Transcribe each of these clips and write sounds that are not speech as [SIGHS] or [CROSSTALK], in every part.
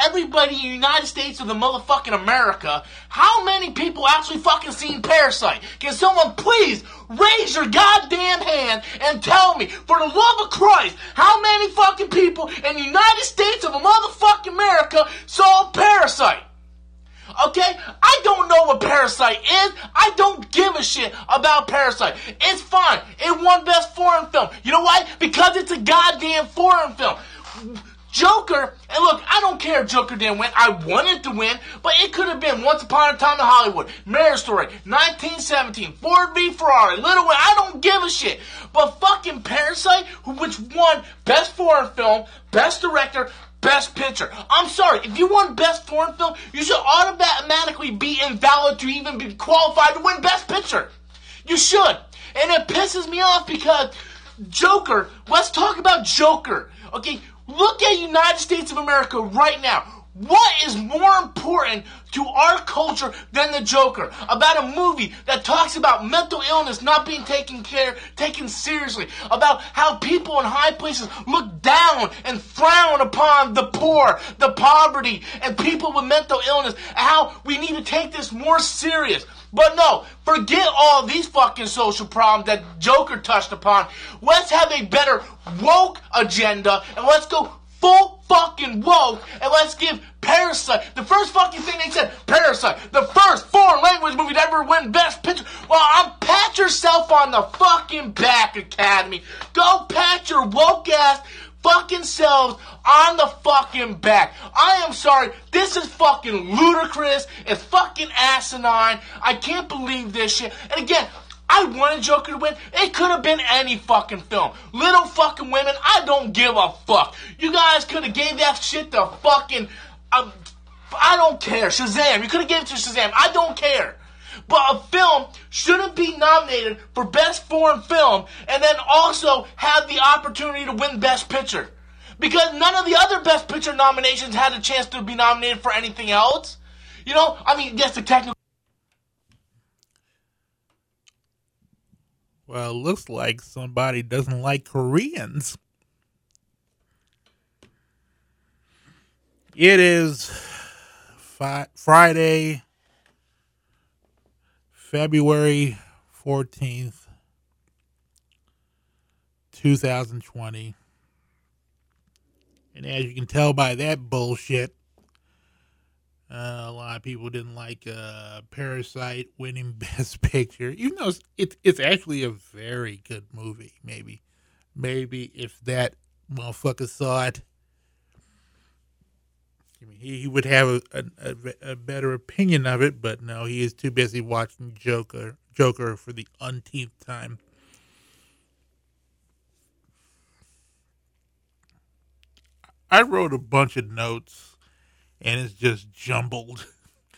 everybody in the United States of the motherfucking America, how many people actually fucking seen Parasite? Can someone please raise your goddamn hand and tell me, for the love of Christ, how many fucking people in the United States of motherfucking America saw Parasite? Okay? I don't know what Parasite is. I don't give a shit about Parasite. It's fine. It won Best Foreign Film. You know why? Because it's a goddamn foreign film. Joker, and look, I don't care if Joker didn't win. I wanted to win, but it could have been Once Upon a Time in Hollywood, Marriage Story, 1917, Ford v Ferrari, Little Women. I don't give a shit. But fucking Parasite, which won Best Foreign Film, Best Director, Best Picture. I'm sorry, if you won Best Foreign Film, you should automatically be invalid to even be qualified to win Best Picture. You should. And it pisses me off because Joker, let's talk about Joker. Okay, look at United States of America right now. What is more important to our culture than the Joker? About a movie that talks about mental illness not being taken care, taken seriously. About how people in high places look down and frown upon the poor, the poverty, and people with mental illness. How we need to take this more serious. But no, forget all these fucking social problems that Joker touched upon. Let's have a better woke agenda and let's go full fucking woke and let's give Parasite the first fucking thing they said Parasite the first foreign language movie to ever win Best Picture. Well, I'm pat yourself on the fucking back, Academy. Go pat your woke ass fucking selves on the fucking back. I am sorry. This is fucking ludicrous. It's fucking asinine. I can't believe this shit. And again, I wanted Joker to win. It could have been any fucking film. Little fucking women, I don't give a fuck. You guys could have gave that shit to fucking. Um, I don't care. Shazam. You could have gave it to Shazam. I don't care. But a film shouldn't be nominated for Best Foreign Film and then also have the opportunity to win Best Picture. Because none of the other Best Picture nominations had a chance to be nominated for anything else. You know, I mean, yes, the technical. Well, looks like somebody doesn't like Koreans. It is Friday, February 14th, 2020. And as you can tell by that bullshit, uh, a lot of people didn't like uh, Parasite winning [LAUGHS] Best Picture. Even though it's, it's, it's actually a very good movie, maybe. Maybe if that motherfucker saw it, I mean, he, he would have a, a, a, better opinion of it, but no, he is too busy watching Joker, Joker for the umpteenth time. I wrote a bunch of notes and it's just jumbled.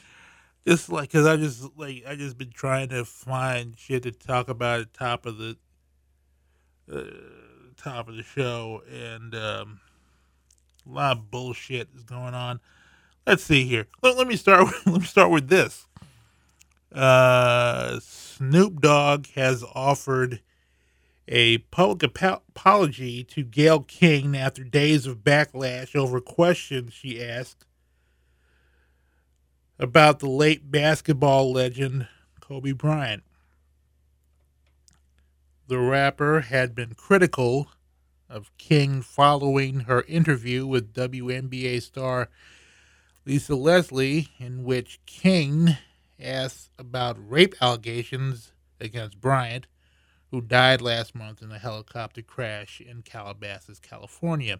[LAUGHS] just like, cause I just like I just been trying to find shit to talk about at the top of the uh, top of the show, and um, a lot of bullshit is going on. Let's see here. Let, let me start. [LAUGHS] With, let me start with this. Uh, Snoop Dogg has offered a public apology to Gayle King after days of backlash over questions she asked about the late basketball legend Kobe Bryant. The rapper had been critical of King following her interview with WNBA star Lisa Leslie, in which King asked about rape allegations against Bryant, who died last month in a helicopter crash in Calabasas, California.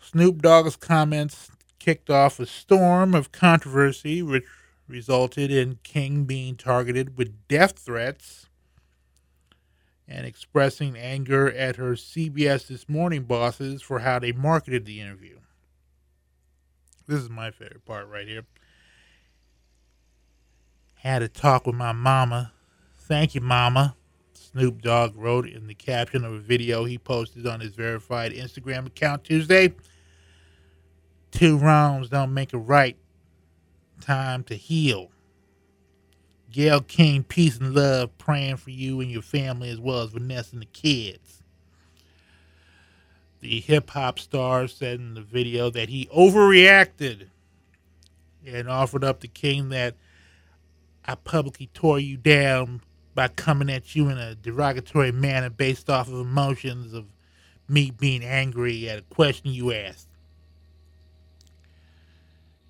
Snoop Dogg's comments kicked off a storm of controversy, which resulted in King being targeted with death threats and expressing anger at her CBS This Morning bosses for how they marketed the interview. This is my favorite part right here. Had a talk with my mama. Thank you, mama. Snoop Dogg wrote in the caption of a video he posted on his verified Instagram account Tuesday. Two wrongs don't make a right. Time to heal. Gayle King, peace and love, praying for you and your family as well as Vanessa and the kids. The hip hop star said in the video that he overreacted and offered up to King that I publicly tore you down by coming at you in a derogatory manner based off of emotions of me being angry at a question you asked.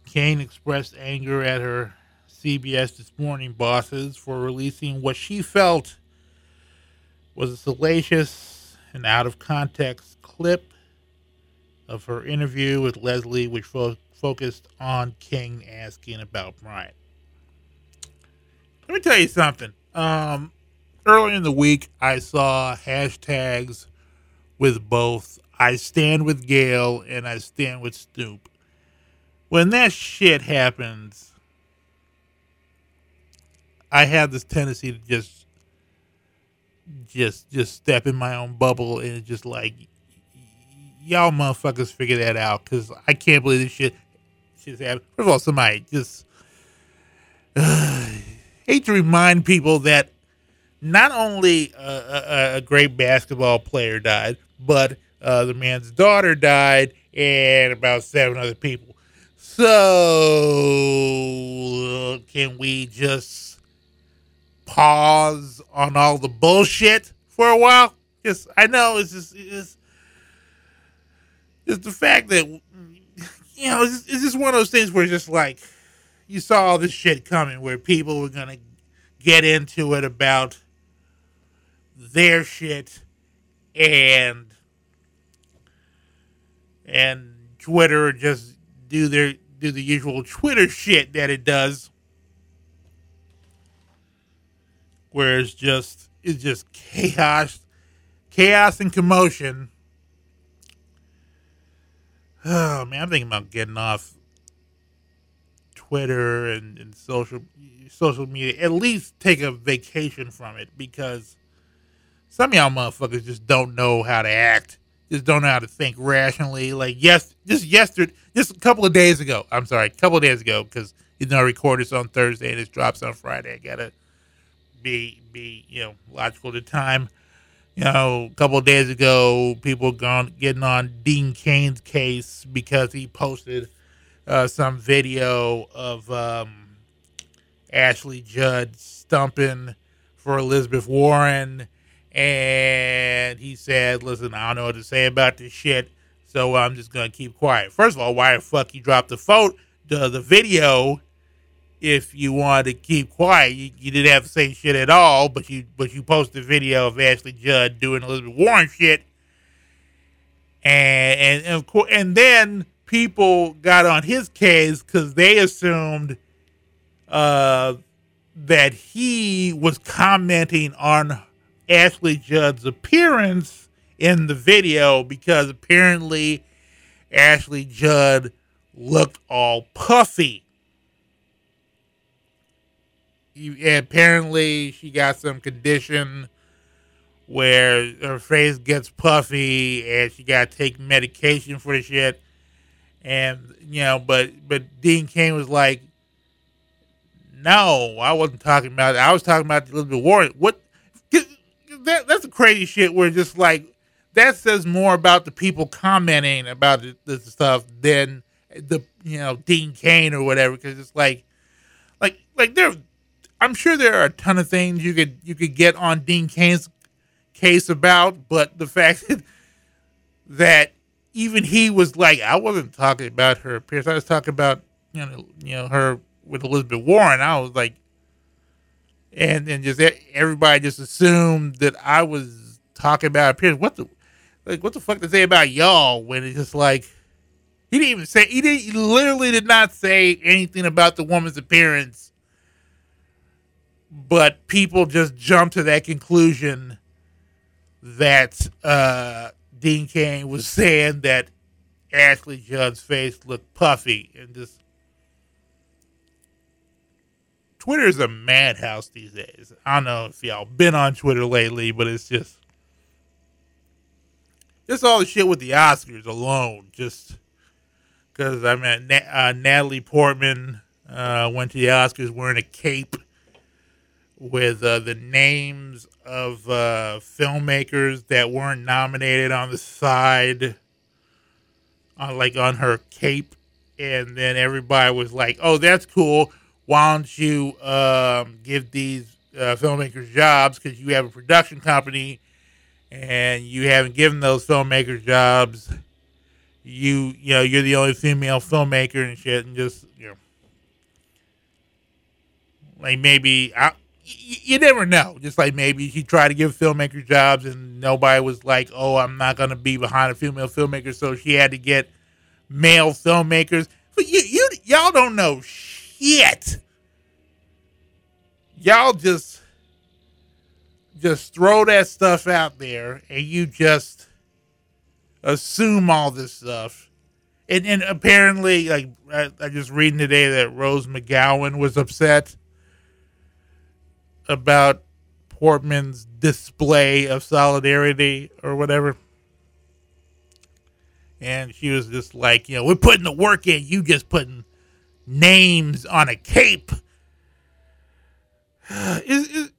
King expressed anger at her CBS This Morning bosses for releasing what she felt was a salacious and out of context clip of her interview with Leslie, which fo- focused on King asking about Bryant. Let me tell you something. Um, earlier in the week, I saw hashtags with both I stand with Gayle and I stand with Snoop. When that shit happens, I have this tendency to just just just step in my own bubble and just like y'all motherfuckers figure that out because I can't believe this shit shit's happening. First of all, somebody just uh, [SIGHS] hate to remind people that not only a, a, a great basketball player died, but uh, the man's daughter died and about seven other people. So can we just pause on all the bullshit for a while? Just I know it's just it's, it's the fact that you know it's, it's just one of those things where it's just like you saw all this shit coming, where people were gonna get into it about their shit and and Twitter just do their do the usual Twitter shit that it does, where it's just it's just chaos, chaos and commotion. Oh man, I'm thinking about getting off Twitter and, and social social media. At least take a vacation from it because some of y'all motherfuckers just don't know how to act just don't know how to think rationally. Like yes, just yesterday, just a couple of days ago. I'm sorry, a couple of days ago because you know I record this on Thursday and it drops on Friday. I gotta be be you know logical to time. You know, a couple days ago, people gone getting on Dean Cain's case because he posted uh, some video of um, Ashley Judd stumping for Elizabeth Warren and he said, "Listen, I don't know what to say about this shit, so I'm just gonna keep quiet." First of all, why the fuck you dropped the vote, the the video, if you wanted to keep quiet? You, you didn't have to say shit at all, but you but you posted a video of Ashley Judd doing Elizabeth Warren shit, and and, and of course, and then people got on his case because they assumed uh, that he was commenting on Ashley Judd's appearance in the video because apparently Ashley Judd looked all puffy. Apparently, she got some condition where her face gets puffy and she got to take medication for the shit. And, you know, but, but Dean Cain was like, no, I wasn't talking about it. I was talking about Elizabeth Warren. What? that that's a crazy shit where just like that says more about the people commenting about this stuff than the you know Dean Cain or whatever because it's like like like there I'm sure there are a ton of things you could you could get on Dean Cain's case about but the fact that, [LAUGHS] that even he was like I wasn't talking about her appearance I was talking about you know you know her with Elizabeth Warren I was like and and just everybody just assumed that I was talking about appearance. What the like? What the fuck to say about y'all when it's just like he didn't even say he did he literally did not say anything about the woman's appearance, but people just jumped to that conclusion that uh, Dean Cain was saying that Ashley Judd's face looked puffy and just Twitter is a madhouse these days. I don't know if y'all been on Twitter lately, but it's just just all the shit with the Oscars alone. Just because I mean, uh, Natalie Portman uh, went to the Oscars wearing a cape with uh, the names of uh, filmmakers that weren't nominated on the side, on like on her cape, and then everybody was like, "Oh, that's cool. Why don't you um, give these uh, filmmakers jobs because you have a production company and you haven't given those filmmakers jobs. You you know you're the only female filmmaker and shit, and just you know, like maybe I, you, never know. Just like maybe he tried to give filmmakers jobs and nobody was like, "Oh, I'm not gonna be behind a female filmmaker," so she had to get male filmmakers. But you you y'all don't know shit. Y'all just just throw that stuff out there and you just assume all this stuff. And, and apparently, like I, I just reading today that Rose McGowan was upset about Portman's display of solidarity or whatever. And she was just like, you know, we're putting the work in, you just putting names on a cape. [SIGHS] is, is,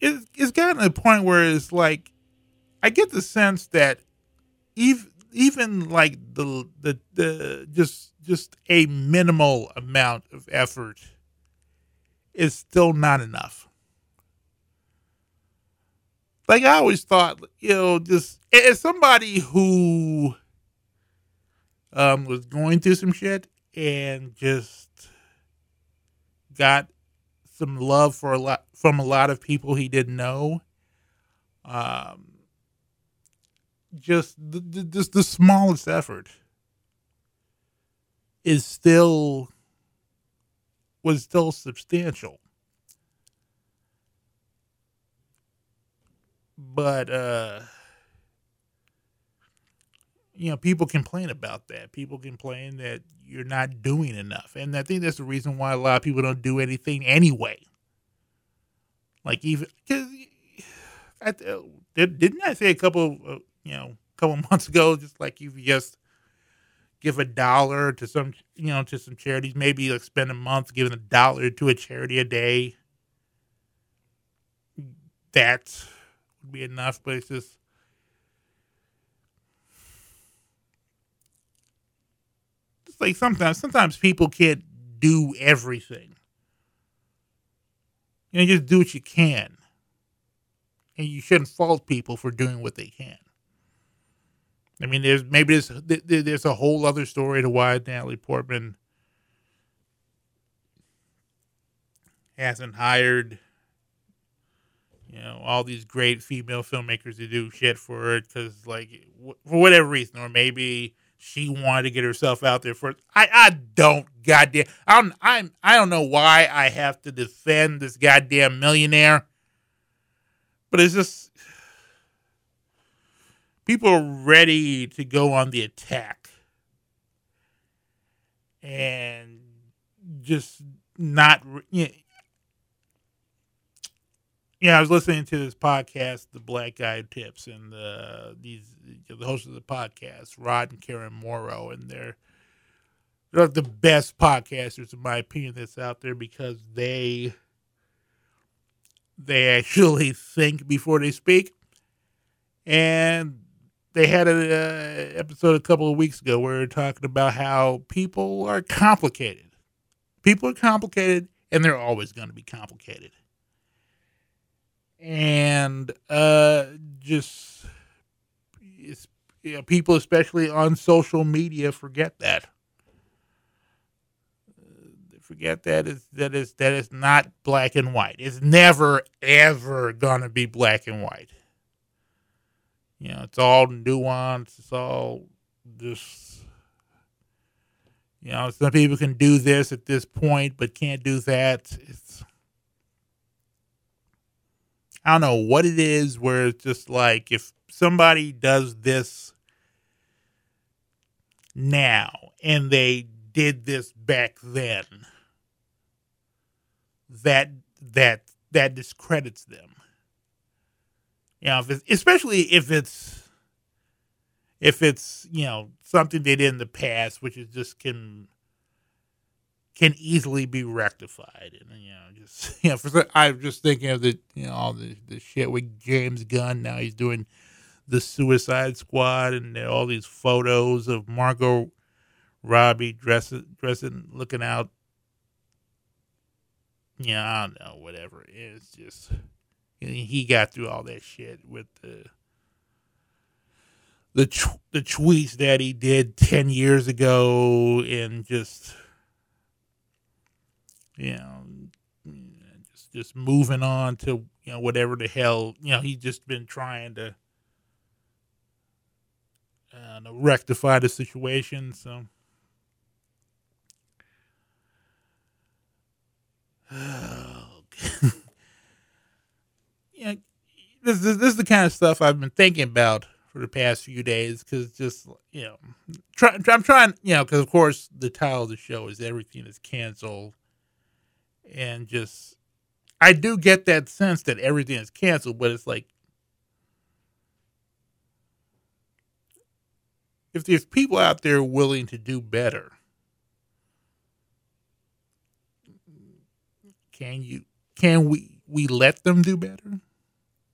it, it's gotten to a point where it's like I get the sense that even even like the the the just just a minimal amount of effort is still not enough. Like I always thought, you know, just as somebody who um was going through some shit and just got some love for a lot from a lot of people he didn't know. Um, just the, the, just the smallest effort is still was still substantial. But uh you know, people complain about that. People complain that you're not doing enough. And I think that's the reason why a lot of people don't do anything anyway. Like even because I, did, didn't I say a couple, uh, you know, a couple [LAUGHS] months ago, just like you just give a dollar to some, you know, to some charities, maybe like spend a month giving a dollar to a charity a day. That would be enough, but it's just it's like sometimes sometimes people can't do everything. You know, just do what you can. And you shouldn't fault people for doing what they can. I mean, there's maybe there's there's a whole other story to why Natalie Portman hasn't hired, you know, all these great female filmmakers to do shit for it because, like, for whatever reason, or maybe she wanted to get herself out there first. I I don't goddamn I don't I'm I don't know why I have to defend this goddamn millionaire. But it's just people are ready to go on the attack. And just not you know, yeah, I was listening to this podcast, The Black Guy Tips, and the these the hosts of the podcast, Rod and Karen Morrow, and they're they're the best podcasters in my opinion that's out there because they they actually [LAUGHS] think before they speak, and they had an uh, episode a couple of weeks ago where they're talking about how people are complicated. People are complicated, and they're always going to be complicated and uh, just you know, people, especially on social media, forget that. Uh, forget that is that is that is not black and white. It's never ever gonna be black and white. You know, it's all nuance. It's all just you know, some people can do this at this point, but can't do that. It's I don't know what it is where it's just like if somebody does this now and they did this back then that that that discredits them. You know, if especially if it's if it's you know something they did in the past, which is just can can easily be rectified. And you know, just [LAUGHS] you know, for I'm just thinking of the you know all the the shit with James Gunn. Now he's doing the Suicide Squad, and all these photos of Margot Robbie dressing, dressing, looking out. Yeah, I don't know, whatever. It's just he got through all that shit with the the the tweets that he did ten years ago, and just you know, just just moving on to you know whatever the hell you know he's just been trying to uh, rectify the situation. So. [SIGHS] yeah, [LAUGHS] this, this, this is the kind of stuff I've been thinking about for the past few days because just you know, try, I'm trying you know because of course the title of the show is everything is canceled, and just I do get that sense that everything is canceled, but it's like if there's people out there willing to do better can you can we we let them do better?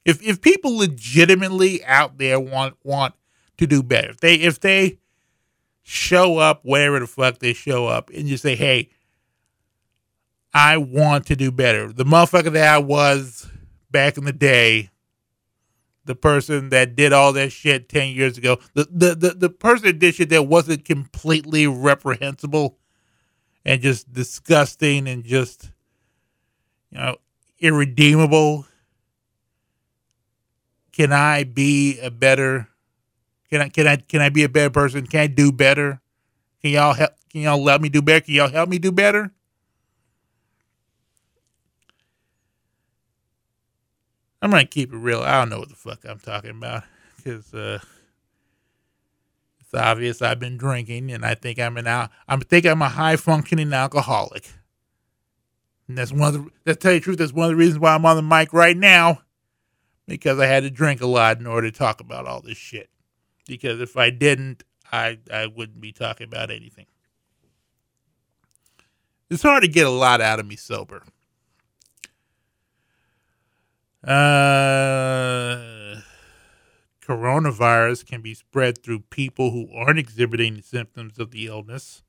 If if people legitimately out there want want to do better, if they if they show up wherever the fuck they show up and you say, hey, I want to do better. The motherfucker that I was back in the day, the person that did all that shit ten years ago, the the the, the person that did shit that wasn't completely reprehensible and just disgusting and just you know, irredeemable? Can I be a better? Can I can I can I be a better person? Can I do better? Can y'all help? Can y'all let me do better? Can y'all help me do better? I'm gonna keep it real. I don't know what the fuck I'm talking about because uh, it's obvious I've been drinking, and I think I'm an al- I think I'm a high functioning alcoholic. And that's one of the, to tell you the truth, that's one of the reasons why I'm on the mic right now. Because I had to drink a lot in order to talk about all this shit. Because if I didn't, I, I wouldn't be talking about anything. It's hard to get a lot out of me sober. Uh, coronavirus can be spread through people who aren't exhibiting symptoms of the illness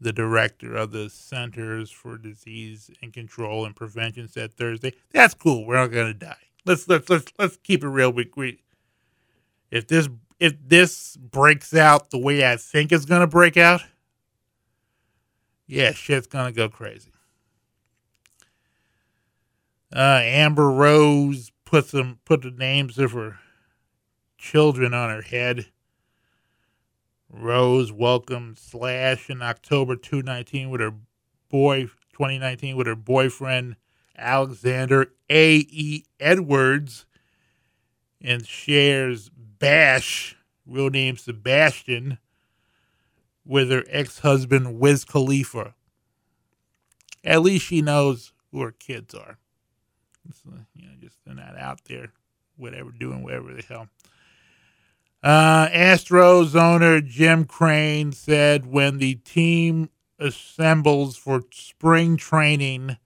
the director of the Centers for Disease and Control and Prevention said Thursday. That's cool. We're not gonna die. Let's let's let's let's keep it real. We, we if this if this breaks out the way I think it's gonna break out, yeah, shit's gonna go crazy. Uh, Amber Rose put some put the names of her children on her head Rose welcomed Slash in October 2019 with her boy 2019 with her boyfriend Alexander A. E. Edwards and shares Bash, real name Sebastian, with her ex-husband Wiz Khalifa. At least she knows who her kids are. So, you know, just they're not out there, whatever, doing whatever the hell. Uh, Astros owner Jim Crane said when the team assembles for spring training,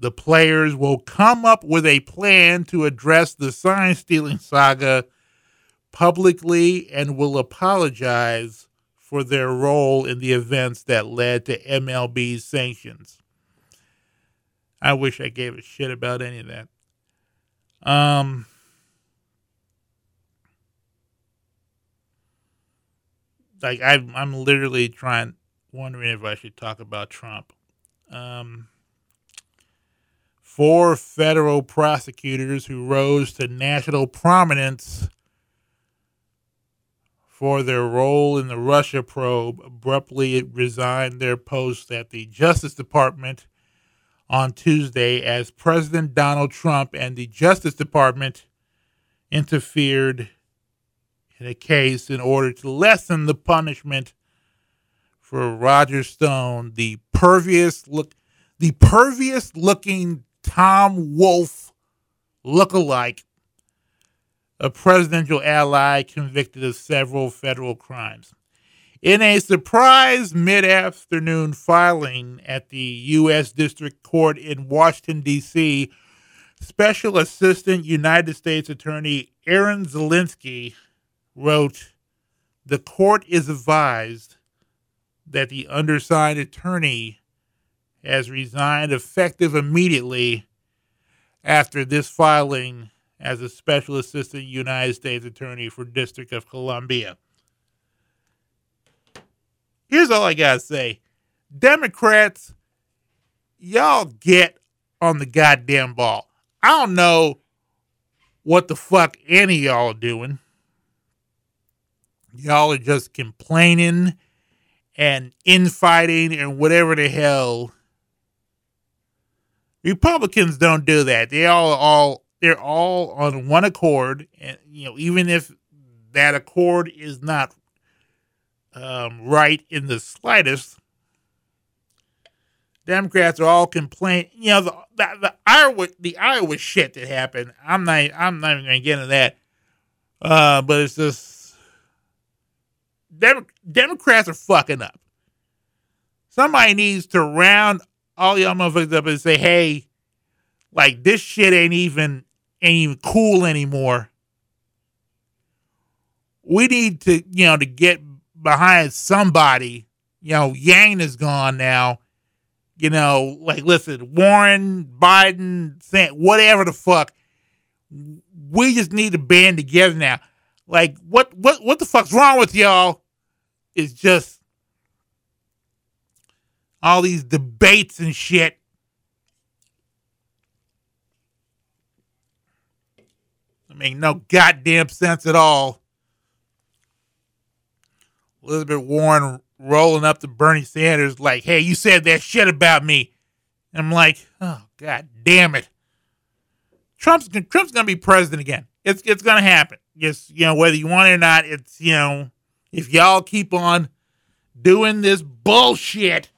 the players will come up with a plan to address the sign stealing saga publicly and will apologize for their role in the events that led to MLB's sanctions. I wish I gave a shit about any of that. Um, like I, I'm literally trying, wondering if I should talk about Trump. Um, four federal prosecutors who rose to national prominence for their role in the Russia probe abruptly resigned their posts at the Justice Department on Tuesday as President Donald Trump and the Justice Department interfered in a case in order to lessen the punishment for Roger Stone, the pervious look, the pervious looking Tom Wolfe look-alike, a presidential ally convicted of several federal crimes. In a surprise mid afternoon filing at the U.S. District Court in Washington, D.C., Special Assistant United States Attorney Aaron Zelinsky wrote The court is advised that the undersigned attorney has resigned effective immediately after this filing as a Special Assistant United States Attorney for District of Columbia here's all I gotta say. Democrats, y'all get on the goddamn ball. I don't know what the fuck any y'all are doing. Y'all are just complaining and infighting and whatever the hell. Republicans don't do that. They all all they're all on one accord, and you know even if that accord is not um, right in the slightest. Democrats are all complaining. You know, the, the, the Iowa the Iowa shit that happened. I'm not I'm not even to get into that. Uh, but it's just Dem- Democrats are fucking up. Somebody needs to round all y'all motherfuckers up and say, "Hey, like this shit ain't even ain't even cool anymore." We need to, you know, to get behind somebody. You know, Yang is gone now. You know, like listen, Warren, Biden, whatever the fuck. We just need to band together now. Like what what what the fuck's wrong with y'all? It's just all these debates and shit. I mean, no goddamn sense at all. Elizabeth Warren rolling up to Bernie Sanders like, "Hey, you said that shit about me." I'm like, "Oh god damn it." Trump's Trump's going to be president again. It's it's going to happen. Just, you know, whether you want it or not, it's, you know, if y'all keep on doing this bullshit,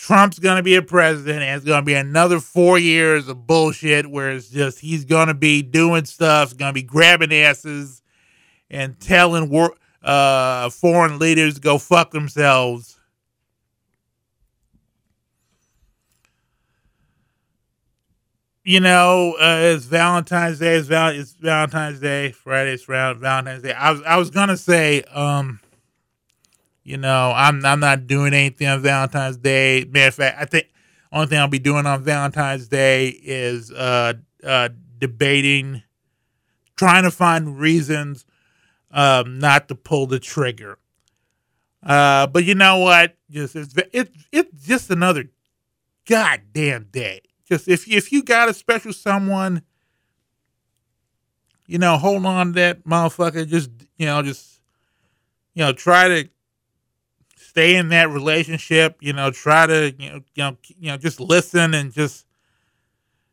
Trump's going to be a president and it's going to be another 4 years of bullshit where it's just he's going to be doing stuff, going to be grabbing asses and telling wor- uh, foreign leaders go fuck themselves. You know, uh, it's Valentine's Day. It's, Val- it's Valentine's Day. Friday. It's Valentine's Day. I was I was gonna say, um, you know, I'm I'm not doing anything on Valentine's Day. Matter of fact, I think only thing I'll be doing on Valentine's Day is uh, uh, debating, trying to find reasons um, not to pull the trigger. Uh, but you know what? Just it's it, it's just another goddamn day. Just if if you got a special someone, you know, hold on to that motherfucker. Just you know, just you know, try to stay in that relationship. You know, try to you know you know you know just listen and just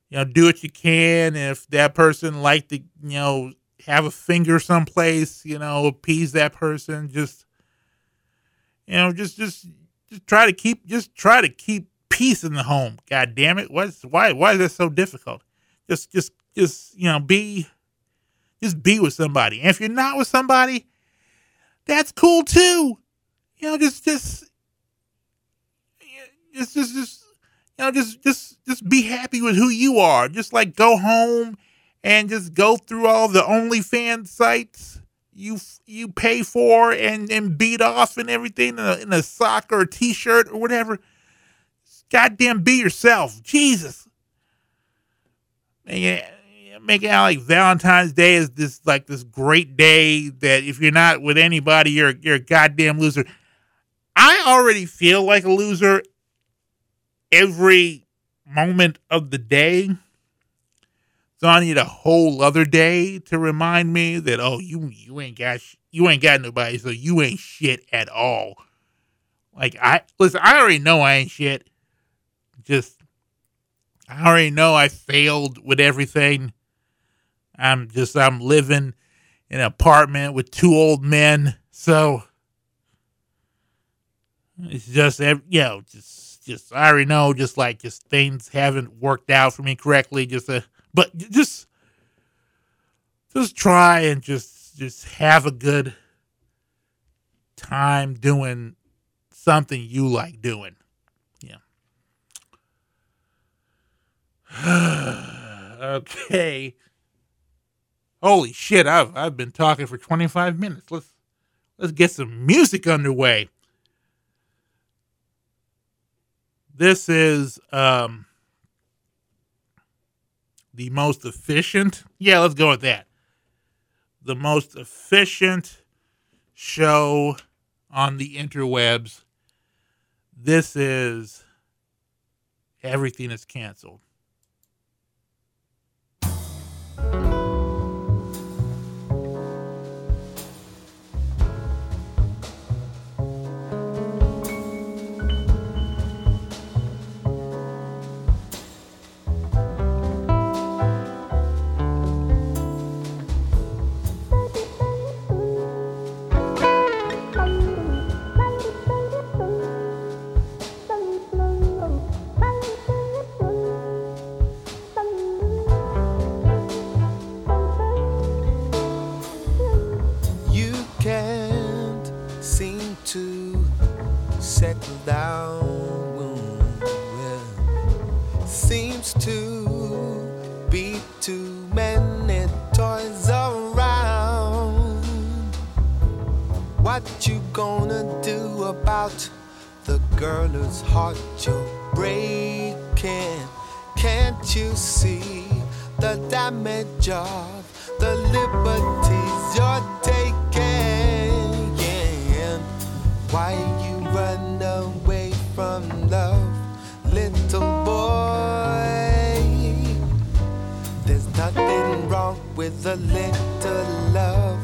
you know do what you can. If that person like to you know have a finger someplace, you know, appease that person. Just, you know, just, just, just try to keep, just try to keep peace in the home. God damn it. What's, why, why is that so difficult? Just, just, just, you know, be, just be with somebody. And if you're not with somebody, that's cool too. You know, just, just, just, just, just, you know, just, just, just be happy with who you are. Just like go home and just go through all the OnlyFans sites you you pay for and, and beat off and everything in a, in a sock or a t-shirt or whatever. Goddamn, be yourself. Jesus. Make it, make out like Valentine's Day is this like this great day that if you're not with anybody, you're you're a goddamn loser. I already feel like a loser every moment of the day. So I need a whole other day to remind me that oh you you ain't got you ain't got nobody so you ain't shit at all. Like I listen, I already know I ain't shit. Just I already know I failed with everything. I'm just I'm living in an apartment with two old men, so it's just you know just just I already know just like just things haven't worked out for me correctly. Just a but just just try and just just have a good time doing something you like doing. Yeah. [SIGHS] okay. Holy shit, I've I've been talking for 25 minutes. Let's let's get some music underway. This is um the most efficient. Yeah, let's go with that. The most efficient show on the interwebs. This is everything is canceled. Girl whose heart you're breaking? Can't you see the damage of the liberties you're taking? Yeah. Why you run away from love, little boy? There's nothing wrong with a little love,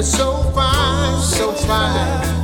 Were so fine, so fine.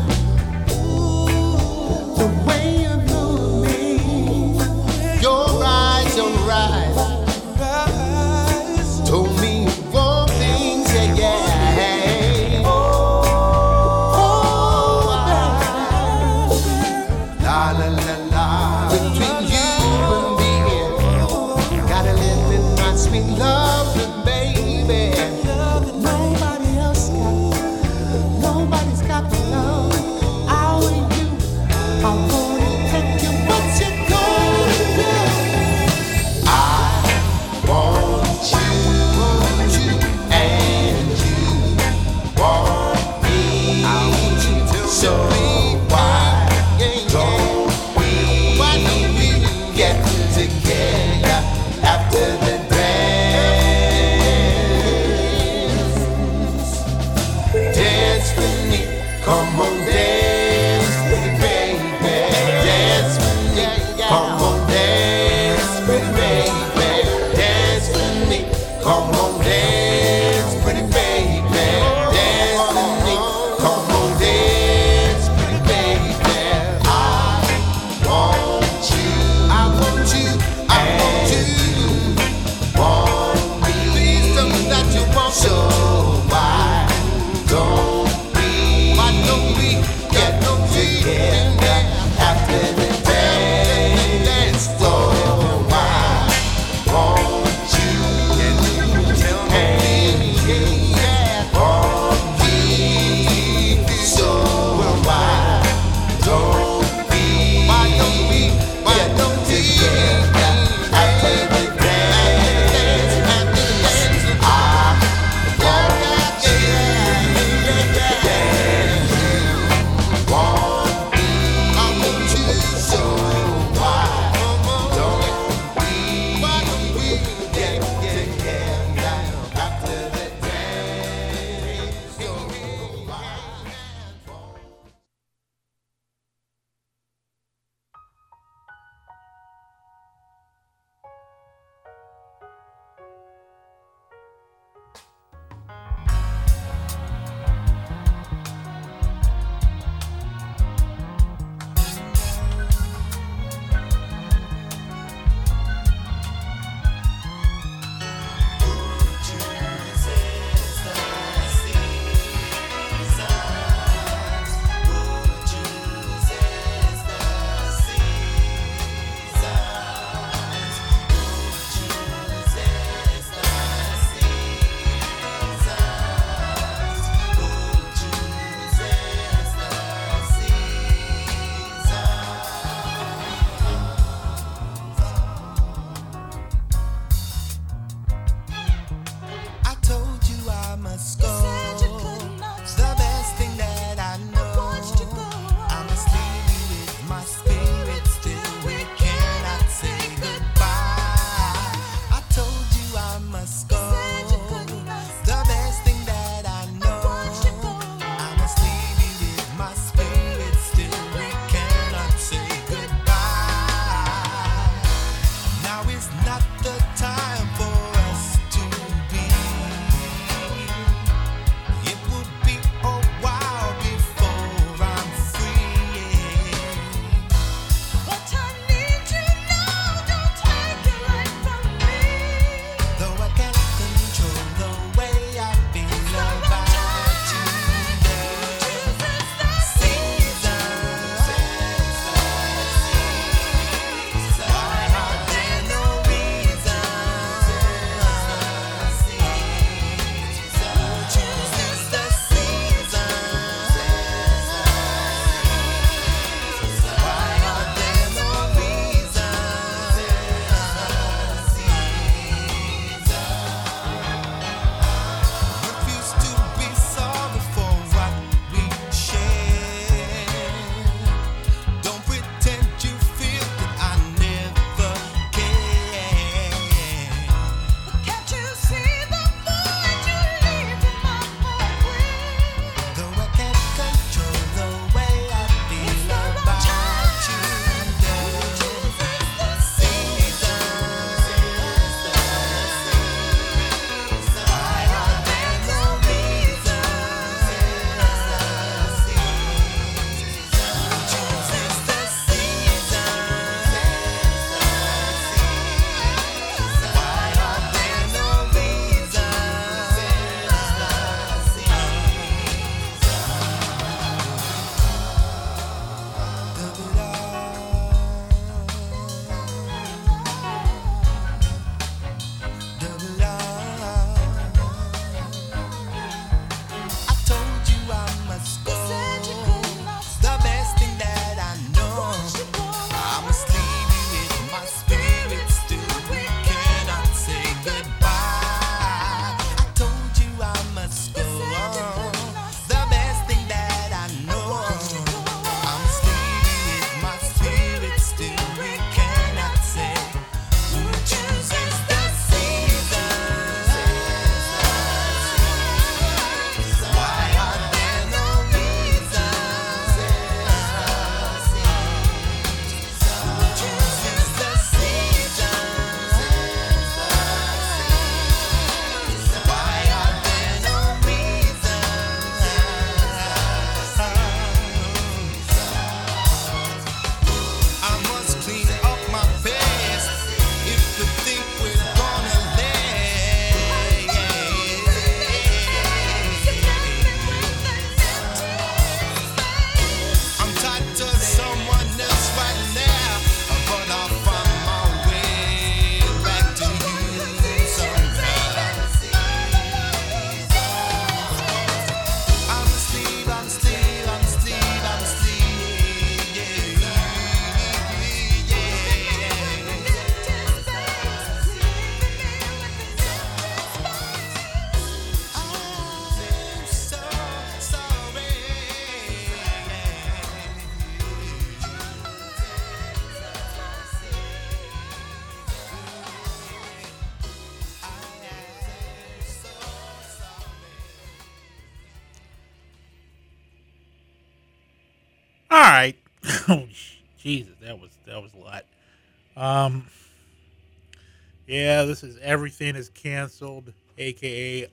This is everything is canceled, aka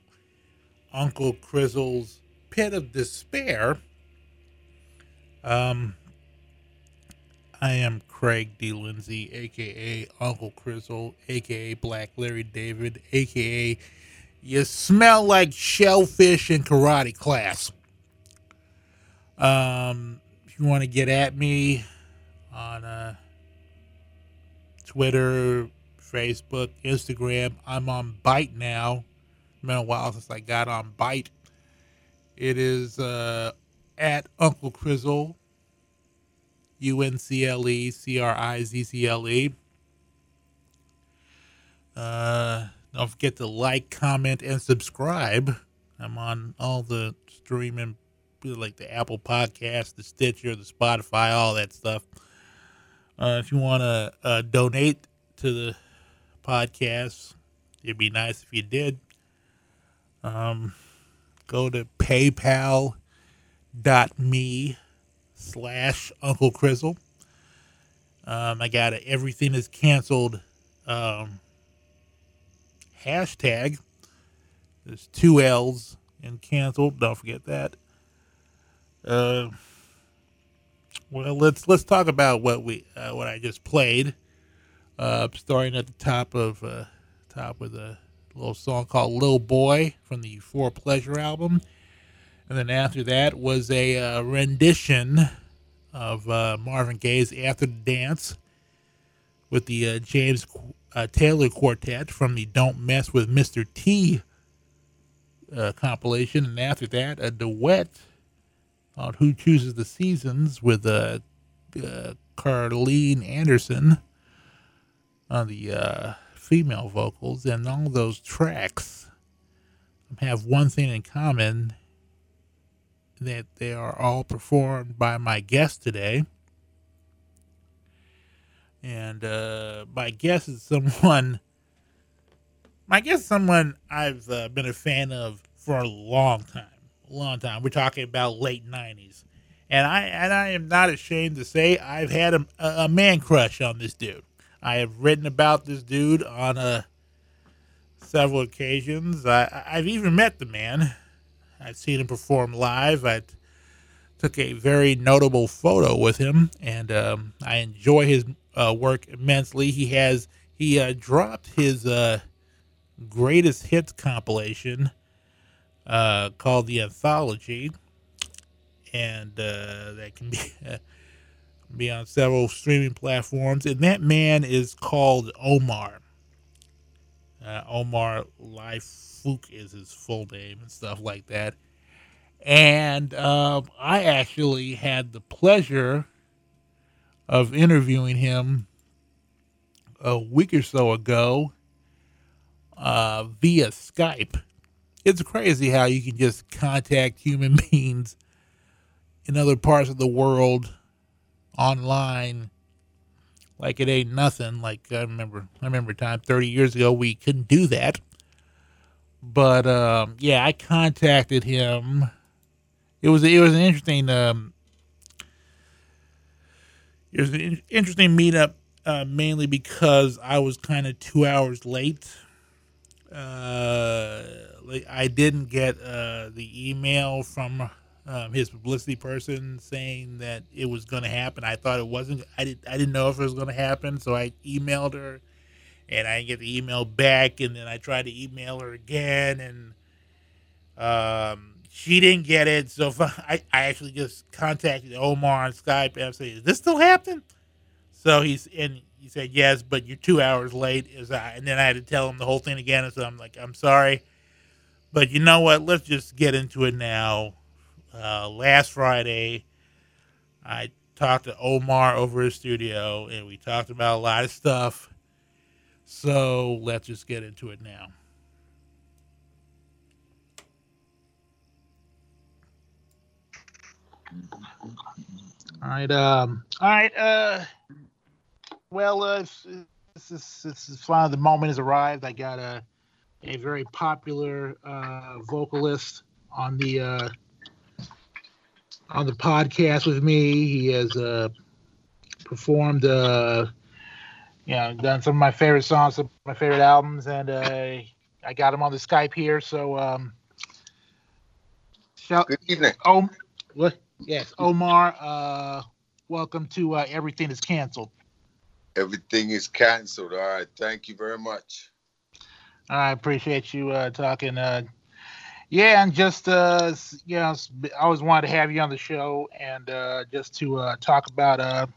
Uncle Crizzle's pit of despair. Um, I am Craig D. Lindsay, aka Uncle Crizzle, aka Black Larry David, aka You Smell Like Shellfish in Karate Class. Um, if you want to get at me on uh, Twitter, Facebook, Instagram, I'm on Byte now. It's been a while since I got on Byte. It is uh, at Uncle Crizzle, U N C L E C R I Z C L E. Uh, don't forget to like, comment, and subscribe. I'm on all the streaming, like the Apple Podcast, the Stitcher, the Spotify, all that stuff. Uh, if you want to uh, donate to the podcast, it'd be nice if you did. Um, go to paypal.me slash Uncle Crizzle. Um, I got a everything is canceled um, hashtag. There's two L's in canceled. Don't forget that. Uh, well, let's let's talk about what we uh, what I just played. Uh, starting at the top of uh, top with a little song called "Little Boy" from the For Pleasure album, and then after that was a uh, rendition of uh, Marvin Gaye's "After the Dance" with the uh, James uh, Taylor Quartet from the "Don't Mess with Mr. T" compilation, and after that a duet on "Who Chooses the Seasons" with uh, Carleen Anderson on the uh, female vocals, and all those tracks have one thing in common that they are all performed by my guest today. And uh, my guest is someone, my guest is someone I've uh, been a fan of for a long time. Long time. We're talking about late 90s. And I and I am not ashamed to say I've had a, a man crush on this dude. I have written about this dude on uh, several occasions. I, I've even met the man. I've seen him perform live. I took a very notable photo with him, and um, I enjoy his uh, work immensely. He has he uh, dropped his uh, greatest hits compilation uh, called the Anthology, and uh, that can be [LAUGHS] be on several streaming platforms. And that man is called Omar. Uh, Omar Lye-Fook is his full name and stuff like that. And um, I actually had the pleasure of interviewing him a week or so ago uh, via Skype. It's crazy how you can just contact human [LAUGHS] beings in other parts of the world online like it ain't nothing. Like I remember, I remember a time 30 years ago we couldn't do that. But um, yeah, I contacted him. It was it was an interesting um, it was an in- interesting meetup uh, mainly because I was kind of two hours late. Uh, like I didn't get uh, the email from um, his publicity person saying that it was going to happen. I thought it wasn't. I didn't. I didn't know if it was going to happen, so I emailed her, and I didn't get the email back. And then I tried to email her again, and um, she didn't get it. So [LAUGHS] I, I actually just contacted Omar on Skype and I said, "Is this still happening?" So he's and he said yes, but you're two hours late. Is I and then I had to tell him the whole thing again. And so I'm like, I'm sorry, but you know what? Let's just get into it now uh, last Friday, I talked to Omar over his studio, and we talked about a lot of stuff. So let's just get into it now. All right. Um. All right. Uh. Well, uh, this is this is finally the moment has arrived. I got a a very popular uh, vocalist on the uh, on the podcast with me. He has uh, performed, uh, you know, done some of my favorite songs, some of my favorite albums, and uh, I got him on the Skype here. So, um, shout, Good evening. oh, what? Yes, Omar. Uh, welcome to uh, Everything is Canceled. Everything is canceled. All right. Thank you very much. I appreciate you uh, talking. Uh, yeah, and just uh, you know, I always wanted to have you on the show, and uh, just to uh, talk about uh,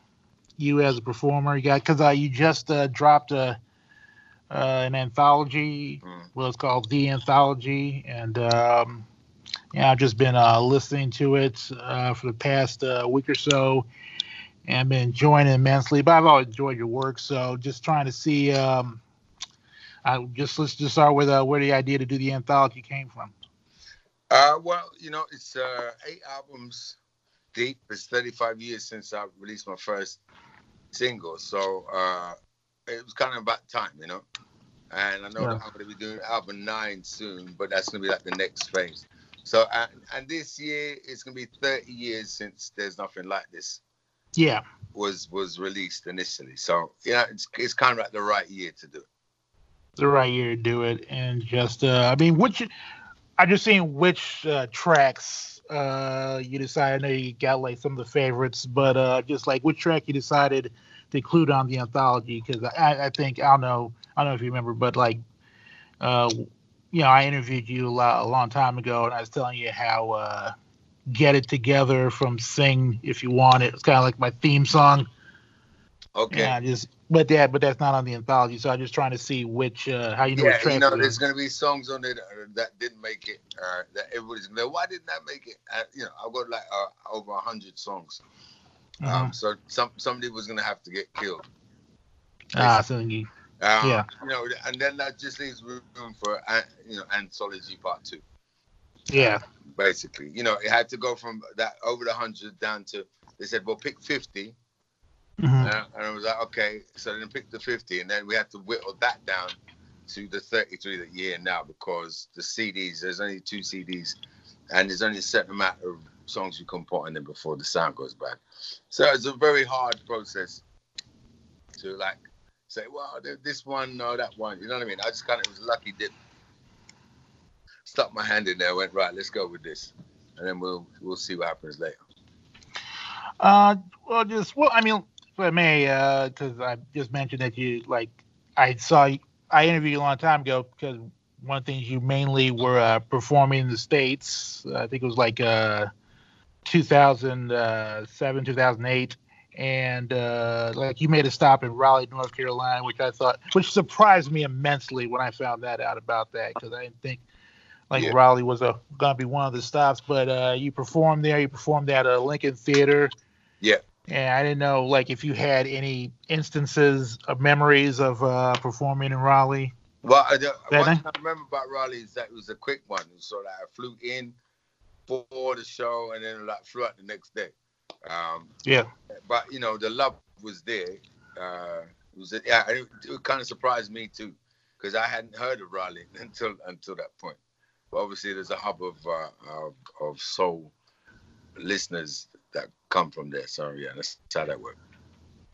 you as a performer. You got because uh, you just uh, dropped a uh, an anthology. Mm. Well, it's called the Anthology, and um, yeah, I've just been uh, listening to it uh, for the past uh, week or so, and been enjoying it immensely. But I've always enjoyed your work, so just trying to see. Um, I just let's just start with uh, where the idea to do the anthology came from. Uh, well, you know, it's uh, eight albums deep. It's 35 years since I released my first single. So uh, it was kind of about time, you know. And I know Yeah. that I'm going to be doing album nine soon, but that's going to be like the next phase. So, and, and this year, it's going to be 30 years since There's Nothing Like This Yeah, was was released initially. So, yeah, it's, it's kind of like the right year to do it. the right year to do it, and just uh, I mean, which I just seen which uh, tracks uh, you decided. I know you got like some of the favorites, but uh, just like which track you decided to include on the anthology because I, I think I don't know I don't know if you remember, but like uh, you know, I interviewed you a, lot, a long time ago, and I was telling you how uh, "Get It Together" from "Sing If You Want It." It's kind of like my theme song. Okay. Yeah, just but that but that's not on the anthology. So I'm just trying to see which uh, how you know yeah, you know, there's gonna be songs on it that, that didn't make it. Uh, that everybody's gonna. go, Why didn't that make it? Uh, you know, I've got like uh, over a hundred songs. Um, so some somebody was gonna have to get killed. ah, so you, Um, Yeah. You know, and then that just leaves room for uh, you know anthology part two. yeah, Basically, you know, it had to go from that over the hundred down to. They said, well, pick fifty. Mhm, Uh, and I was like, okay. So then pick the 50, and then we had to whittle that down to the 33 that year now because the CDs, there's only two CDs, and there's only a certain amount of songs you can put on them before the sound goes bad. So it's a very hard process to like say, well, this one, no, that one. You know what I mean? I just kind of was lucky dip. Stuck my hand in there, went right. Let's go with this, and then we'll we'll see what happens later. Uh, well, just well, I mean, if I may, because I just mentioned that you like I saw you- I interviewed you a long time ago because one of the things you mainly were uh, performing in the states. I think it was like uh, 2007, 2008. And uh, like you made a stop in Raleigh, North Carolina, which I thought, which surprised me immensely when I found that out about that, because I didn't think like Yeah. Raleigh was a gonna be one of the stops. But uh, you performed there. You performed at a Lincoln Theater. Yeah. And I didn't know like if you had any instances of memories of uh, performing in Raleigh. Well, I, the, one I remember about Raleigh is that it was a quick one. So like, I flew in for the show and then like flew out the next day. Um, Yeah. but you know the love was there. Uh, it was yeah, it, it kind of surprised me too because I hadn't heard of Raleigh [LAUGHS] until until that point. But obviously, there's a hub of uh, of, of soul listeners that come from there. So yeah, that's how that worked.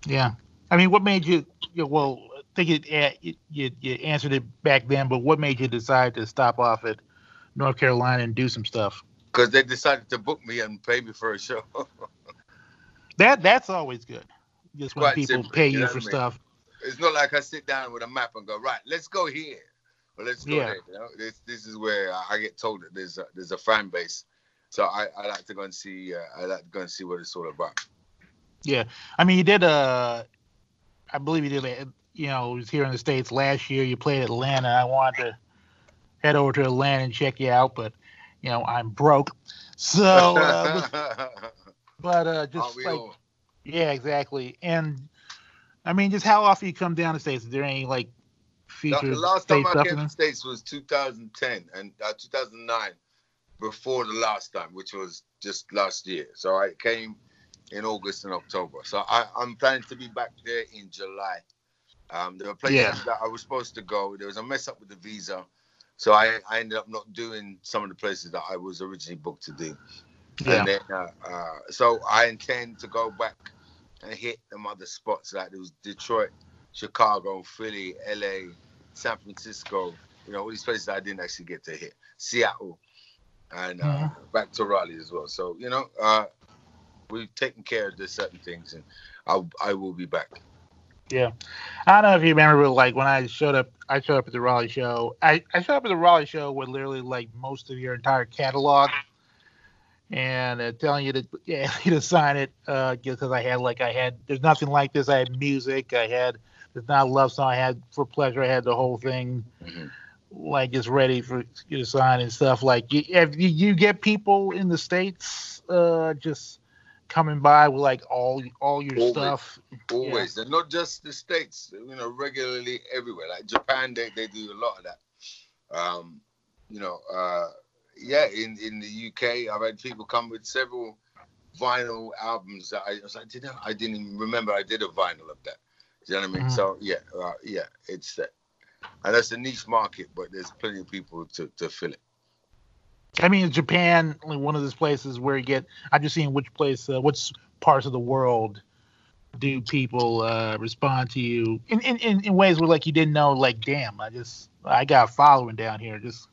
Yeah. I mean, what made you? you know, well, I think it, you, you you answered it back then, but what made you decide to stop off at North Carolina and do some stuff? Because they decided to book me and pay me for a show. [LAUGHS] That that's always good. Just when Quite people simply, pay you you know for I mean? stuff. it's not like I sit down with a map and go, right, let's go here, or let's go Yeah. there. You know, this this is where I get told that there's a, there's a fan base, so I, I like to go and see uh, I like to go and see what it's all about. Yeah, I mean, you did uh I believe you did. a- You know, it was here in the states last year. You played Atlanta. I wanted to head over to Atlanta and check you out, but you know, I'm broke. So, uh, [LAUGHS] but uh, just like, all? yeah, exactly. And I mean, just how often you come down to states? Is there any like The, feature the last time I came to the States was 2010 and uh, 2009, before the last time, which was just last year. So I came in August and October. So I, I'm planning to be back there in July. Um, there were places Yeah. that I was supposed to go. There was a mess up with the visa. So I, I ended up not doing some of the places that I was originally booked to do. Yeah. And then, uh, uh, so I intend to go back and hit them other spots like there was Detroit, Chicago, Philly, LA, San Francisco. You know, all these places I didn't actually get to hit. Seattle, and uh, Mhm. back to Raleigh as well. So you know, uh, we've taken care of the certain things, and I I will be back. Yeah. I don't know if you remember, but like when I showed up, I showed up at the Raleigh show. I, I showed up at the Raleigh show with literally like most of your entire catalog and uh, telling you to, [LAUGHS] yeah, you to sign it uh, because I had like, I had, there's nothing like this. I had music. I had, there's not a love song. I had for pleasure. I had the whole thing Mhm. Like just ready for you to sign and stuff. Like, you, if you, you get people in the States uh, just coming by with like all, all your Always. stuff. Always, and not just the states. You know, regularly everywhere. Like Japan, they, they do a lot of that. Um, you know, uh, yeah. In in the UK, I've had people come with several vinyl albums that I, I was like, did I, I didn't even remember I did a vinyl of that. Do you know what I mean? Mhm. So yeah, uh, yeah, it's uh, and that's a niche market, but there's plenty of people to, to fill it. I mean, Japan, like one of those places where you get. I'm just seeing which place, uh, which parts of the world do people uh, respond to you in, in, in, ways where like you didn't know. Like, damn, I just I got a following down here. Just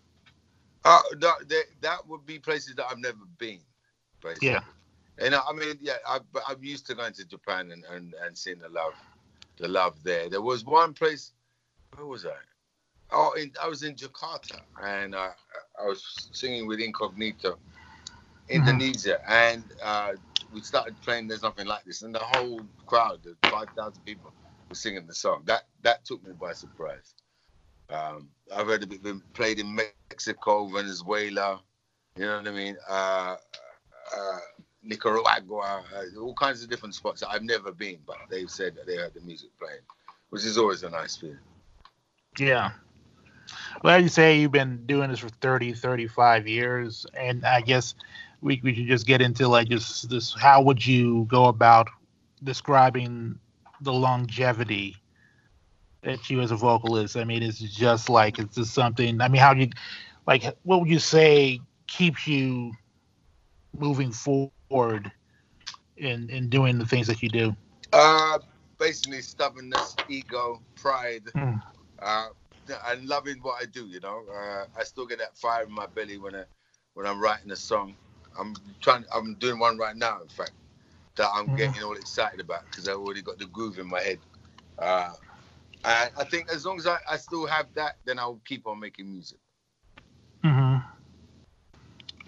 Uh, that, that, that would be places that I've never been. Basically. Yeah. And I I mean, yeah, I, I'm used to going to Japan and, and, and seeing the love, the love there. There was one place, where was I? Oh, in, I was in Jakarta and uh, I was singing with Incognito, Indonesia, and uh, we started playing "There's Nothing Like This," and the whole crowd, the 5,000 people, were singing the song. That that took me by surprise. Um, I've heard it been played in Mexico, Venezuela, you know what I mean? Uh, uh, Nicaragua, uh, all kinds of different spots that I've never been, but they've said that they heard the music playing, which is always a nice feeling. yeah. Well, as you say, you've been doing this for 30, 35 years, and I guess we we should just get into like just this. How would you go about describing the longevity that you as a vocalist? I mean, it's just like it's just something. I mean, how do you like? What would you say keeps you moving forward in in doing the things that you do? Uh, basically, stubbornness, ego, pride, Hmm. uh, and loving what I do. You know, uh, I still get that fire in my belly when I when I'm writing a song. I'm trying. I'm doing one right now, in fact, that I'm Mhm. getting all excited about because I already got the groove in my head. Uh, and I think as long as I, I still have that, then I'll keep on making music. hmm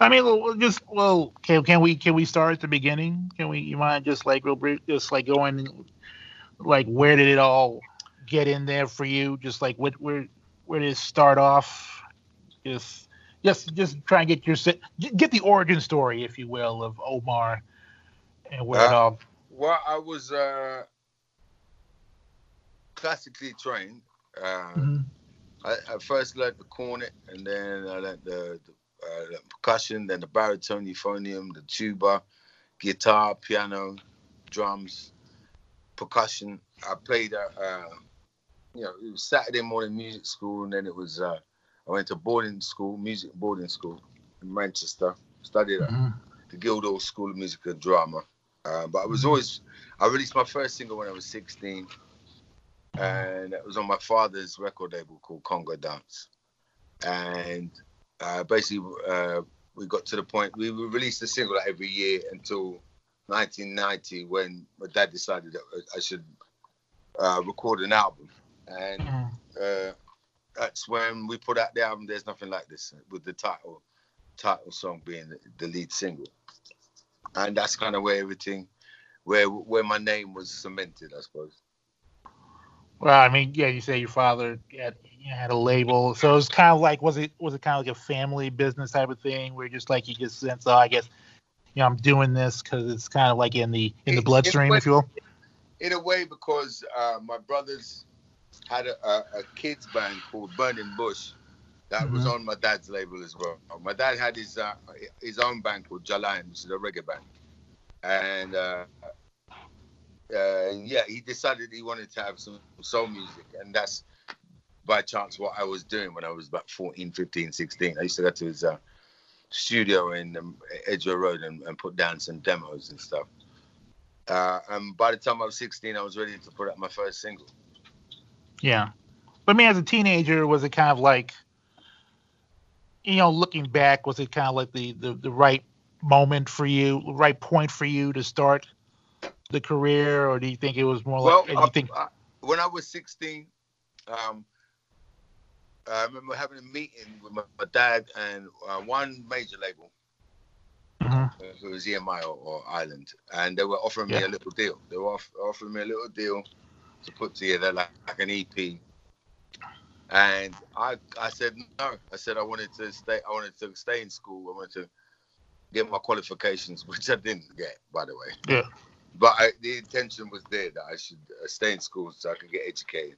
I mean, just well, can can we can we start at the beginning? Can we? You mind just like real brief, just like going, like where did it all get in there for you? Just like what where where did it start off? Just just just try and get your get the origin story, if you will, of Omar and where it Uh, all. Well, I was uh, classically trained. Uh, Mhm. I, I first learned the cornet, and then I learned the, the, uh, the percussion, then the baritone, euphonium, the tuba, guitar, piano, drums, percussion. I played, uh, uh, you know, it was Saturday morning music school, and then it was uh, I went to boarding school, music boarding school in Manchester. Studied at Mhm. the Guildhall School of Music and Drama. Uh, but I was always, I released my first single when I was 16, and it was on my father's record label called Kongo Dance. And uh, basically, uh, we got to the point we released a single every year until 1990 when my dad decided that I should uh, record an album. And Mhm. uh, that's when we put out the album "There's Nothing Like This" with the title title song being the, the lead single, and that's kind of where everything, where where my name was cemented, I suppose. Well, I mean, yeah, you say your father had, had a label, so it was kind of like was it was it kind of like a family business type of thing where just like you just sense, oh, I guess, you know, I'm doing this because it's kind of like in the in the It- bloodstream, it if you will. In a way, because uh, my brothers had a, a, a kids band called Burning Bush that was Mhm. on my dad's label as well. My dad had his uh, his own band called Jalayan, which is a reggae band, and uh, uh, yeah, he decided he wanted to have some soul music, and that's by chance what I was doing when I was about 14, 15, 16. I used to go to his uh, studio in um, Edgware Road and, and put down some demos and stuff. Uh, and by the time I was 16, I was ready to put out my first single. Yeah. But I mean, as a teenager, was it kind of like, you know, looking back, was it kind of like the, the, the right moment for you, right point for you to start the career, or do you think it was more Well, like? I- think? I- when I was 16, um, I remember having a meeting with my, my dad and uh, one major label. Mhm. uh, it was EMI or, or Island, and they were offering me a little deal. They were off, offering me a little deal to put together like, like an EP. And I I said no. I said I wanted to stay. I wanted to stay in school. I wanted to get my qualifications, [LAUGHS] which I didn't get, by the way. Yeah. But I, the intention was there that I should uh, stay in school so I could get educated.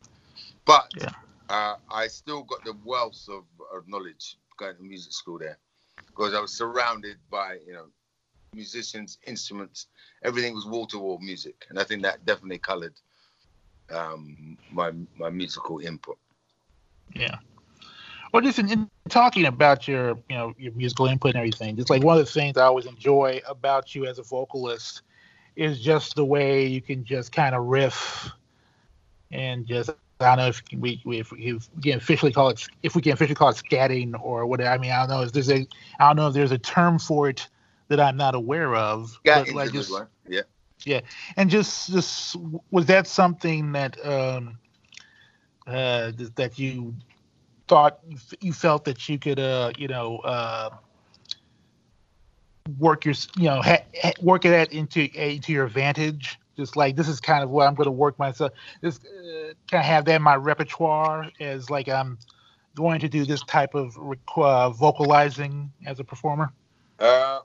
But Yeah. uh, I still got the wealth of, of knowledge going to music school there because I was surrounded by you know musicians, instruments, everything was wall to wall music, and I think that definitely coloured um, my my musical input. Yeah. Well, just in, in talking about your, you know, your musical input and everything, just like one of the things I always enjoy about you as a vocalist is just the way you can just kind of riff and just I don't know if we, we if, we- if we can officially call it if we can officially call it scatting or whatever. I mean, I don't know if there's a I don't know if there's a term for it that I'm not aware of. Yeah, but like just one. Yeah. and just just was that something that um uh that you thought you felt that you could uh you know uh work your you know ha- work that into into your advantage just like this is kind of what i'm going to work myself just uh, kind of have that in my repertoire as like i'm going to do this type of uh, vocalizing as a performer Uh,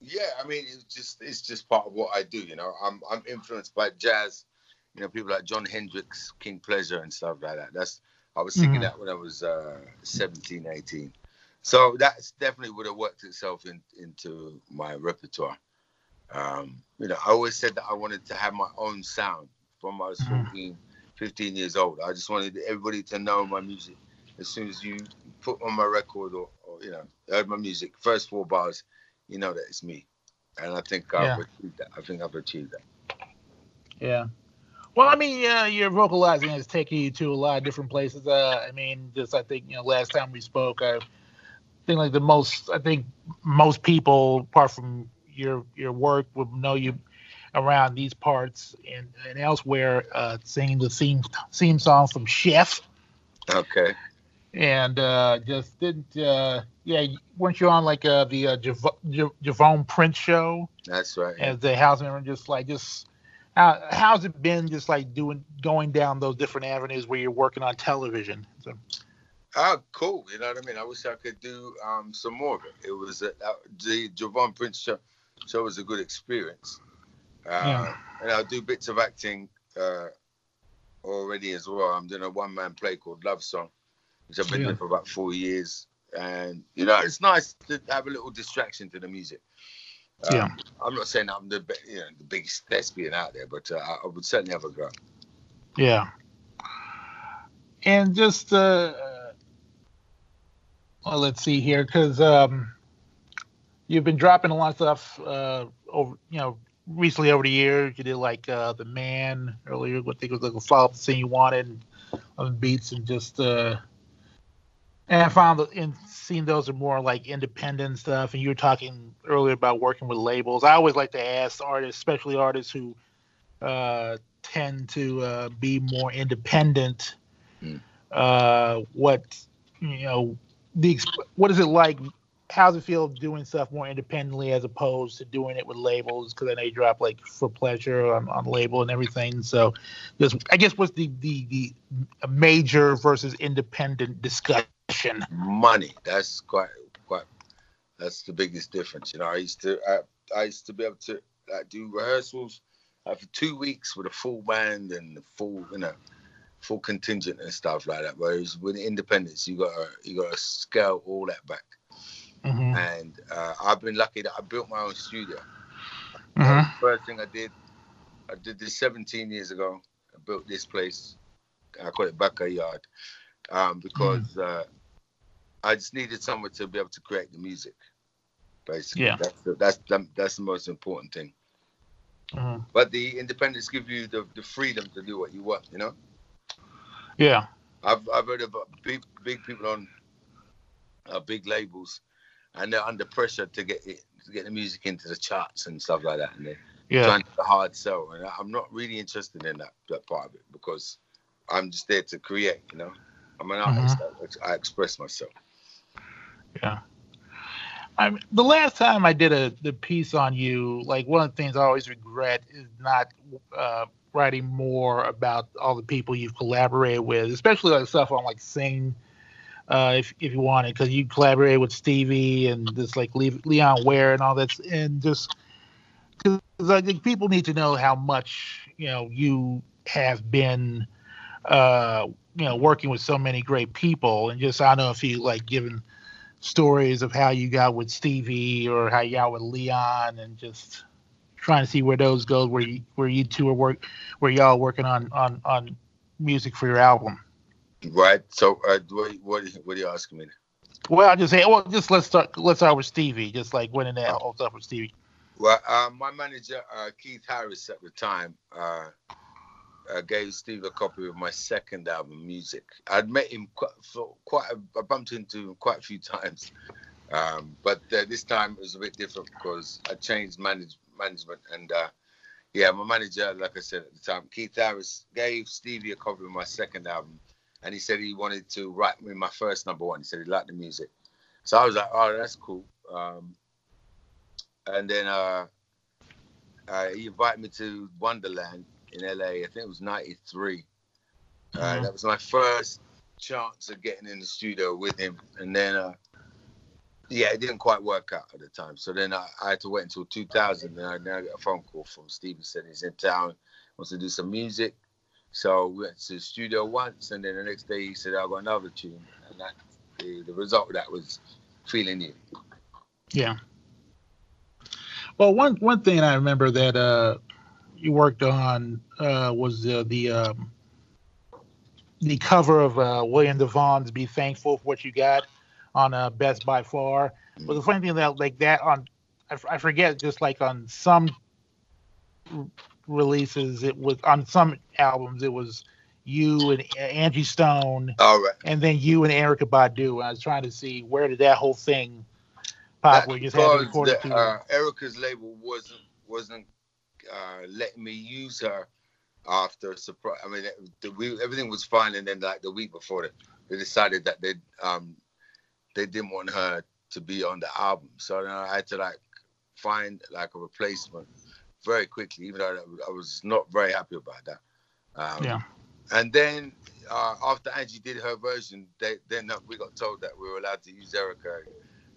yeah. I mean, it's just it's just part of what I do. You know, I'm I'm influenced by jazz. You know, people like Jon Hendricks, King Pleasure, and stuff like that. That's I was singing Mhm. that when I was uh, 17, 18. So that's definitely would have worked itself in, into my repertoire. Um, you know, I always said that I wanted to have my own sound from I was Mhm. 14, 15 years old. I just wanted everybody to know my music. As soon as you put on my record or, or you know, heard my music, first four bars, you know that it's me. And I think I've Yeah. achieved that. I think I've achieved that. Yeah. Well, I mean, uh, your vocalizing has taken you to a lot of different places. Uh, I mean, just I think you know, last time we spoke, I think like the most, I think most people, apart from your your work, would know you around these parts and, and elsewhere, uh, singing the theme theme song from Chef, Okay. and uh, just didn't, uh, yeah, weren't you on like uh, the uh, Jav- Jav- Javone Prince show? That's right. as the house member, just like just how how's it been just like doing going down those different avenues where you're working on television? So Oh, cool. You know what I mean? I wish I could do um, some more of it. It was uh, uh, the Javone Prince show, show was a good experience. Uh, Yeah. And I'll do bits of acting uh, already as well. I'm doing a one man play called Love Song, which I've been Yeah. doing for about four years. And, you know, it's nice to have a little distraction to the music. Um, Yeah. I'm not saying I'm the, you know, the biggest thespian out there, but uh, I I would certainly have a go. yeah, and just uh, well, let's see here because um, you've been dropping a lot of stuff uh, over you know recently over the years. You did like uh, the man earlier. What I think was like a follow up thing you wanted on beats and just uh, and I found that in seeing those are more like independent stuff. And you were talking earlier about working with labels. I always like to ask artists, especially artists who uh, tend to uh, be more independent, Mm. uh, what you know, the what is it like? How's it feel doing stuff more independently as opposed to doing it with labels? Because I know you drop like for pleasure on, on label and everything. So, just I guess what's the the the major versus independent discussion? Money. That's quite quite. That's the biggest difference. You know, I used to I, I used to be able to like, do rehearsals uh, for two weeks with a full band and the full you know full contingent and stuff like that. Whereas with independence, you got to you got to scale all that back. Mm-hmm. And uh, I've been lucky that I built my own studio. Mm-hmm. First thing I did, I did this 17 years ago. I built this place. I call it Backyard um, because uh, I just needed someone to be able to create the music. Basically, Yeah. that's the, that's the, that's the most important thing. Mhm. But the independents give you the, the freedom to do what you want. You know, Yeah. I've I've heard of uh, big big people on uh, big labels, and they're under pressure to get it to get the music into the charts and stuff like that, and they're Yeah. trying to hard sell. And I'm not really interested in that that part of it because I'm just there to create. You know, I'm an artist. I, I express myself. I mean, the last time I did a the piece on you, like one of the things I always regret is not uh, writing more about all the people you've collaborated with, especially like stuff on like Sing, uh, if if you wanted, because you collaborated with Stevie and just like Le- Leon Ware and all that, and just because I think people need to know how much you know you have been, uh, you know, working with so many great people, and just I don't know if you like given stories of how you got with Stevie or how you got with Leon and just trying to see where those go where you where you two are work where y'all working on on on music for your album. Right. So, uh, what what what are you asking me? Well, I'll just say well just let's start let's start with Stevie, just like when that whole stuff with Stevie. Well, uh, my manager uh, Keith Harris at the time uh, gave Steve a copy of my second album, Music. I'd met him quite, for quite a, I bumped into him quite a few [LAUGHS] times, um, but uh, this time it was a bit different because I changed manage, management and uh, yeah, my manager, like I said at the time, Keith Harris gave Stevie a copy of my second album, and he said he wanted to write me my first number one. He said he liked the music, so I was like, oh, that's cool. Um, and then uh, uh, he invited me to Wonderland in LA. I think it was '93. Uh, Mhm. that was my first chance of getting in the studio with him, and then uh, yeah, it didn't quite work out at the time. So then I, I had to wait until 2000, and I, I got a phone call from Steven said he's in town, wants to do some music. So we went to the studio once, and then the next day he said I got another tune, and that the, the result of that was feeling you. Yeah. Well, one one thing I remember that uh, you worked on uh, was uh, the um, the cover of uh, William DeVaughn's "Be Thankful for What You Got" on uh, Best by Far. But the funny thing that like that on I, f- I forget just like on some r- releases it was on some albums it was you and Angie Stone All right. and then you and Erykah Badu. And I was trying to see where did that whole thing pop you just had to because record it the, to uh, Erykah's label wasn't wasn't uh, letting me use her after surprise. I mean, the, we, everything was fine, and then like the week before, they, they decided that they um they didn't want her to be on the album. So then I had to like find like a replacement very quickly, even though I was not very happy about that. Um, Yeah. And then uh, after Angie did her version, they, then we got told that we were allowed to use Erykah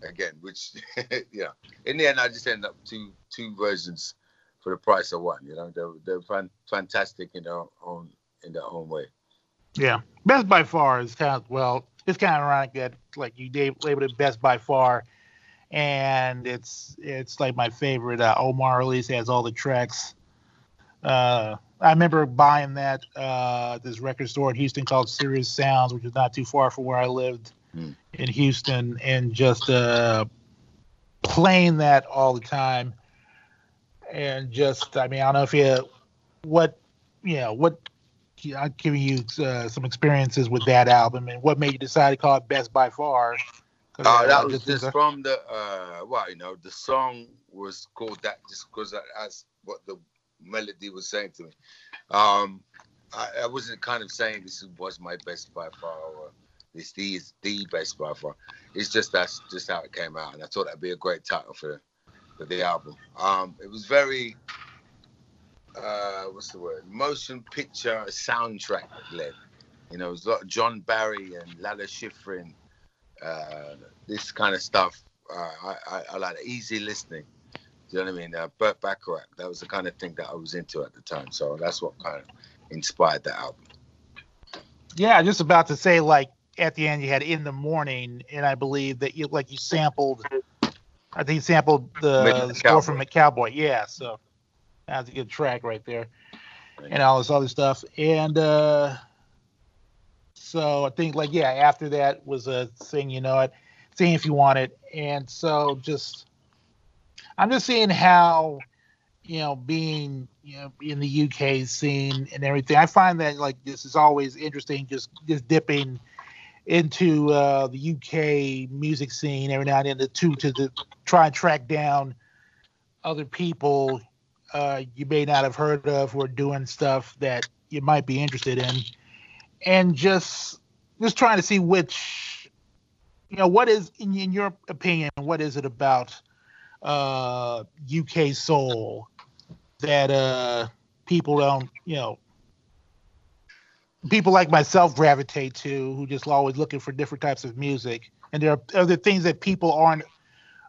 again, which [LAUGHS] yeah. In the end, I just ended up two two versions for the price of one. You know, they're they're fan, fantastic in their own in their own way. Yeah, Best by Far is kind of well, it's kind of ironic that like you labeled it Best by Far, and it's it's like my favorite uh, Omar release. Has all the tracks. Uh, I remember buying that uh, this record store in Houston called Serious Sounds, which is not too far from where I lived Hmm. in Houston, and just uh, playing that all the time. And just, I mean, I don't know if you, what, you know, what I'm giving you uh, some experiences with that album, and what made you decide to call it Best by far. Uh, uh, that was just- just from the uh, well, you know, the song was called that just because that's what the melody was saying to me. Um, I, I wasn't kind of saying this was my best by far or this is the best by far. It's just that's just how it came out, and I thought that'd be a great title for the, album. Um, it was very uh, what's the word? Motion picture soundtrack led. You know, it was a lot of John Barry and Lalo Schifrin uh, this kind of stuff. Uh, I, I, I like easy listening. Do you know what I mean? Uh, Burt Bacharach, that was the kind of thing that I was into at the time. So that's what kind of inspired the album. Yeah, just about to say like at the end you had in the morning, and I believe that you like you sampled. I think you sampled the, the score from Cowboy. McCowboy. Yeah, so that's a good track right there, and all this other stuff. And uh so I think like yeah, after that was a thing, you know, it, seeing if you want it, and so just I'm just seeing how you know being you know in the UK scene and everything. I find that like this is always interesting, just just dipping into uh, the UK music scene every now and then to to, to try and track down other people uh, you may not have heard of who are doing stuff that you might be interested in, and just just trying to see which you know what is in, in your opinion what is it about uh, UK soul that uh, people don't you know people like myself gravitate to who just always looking for different types of music and there are other things that people aren't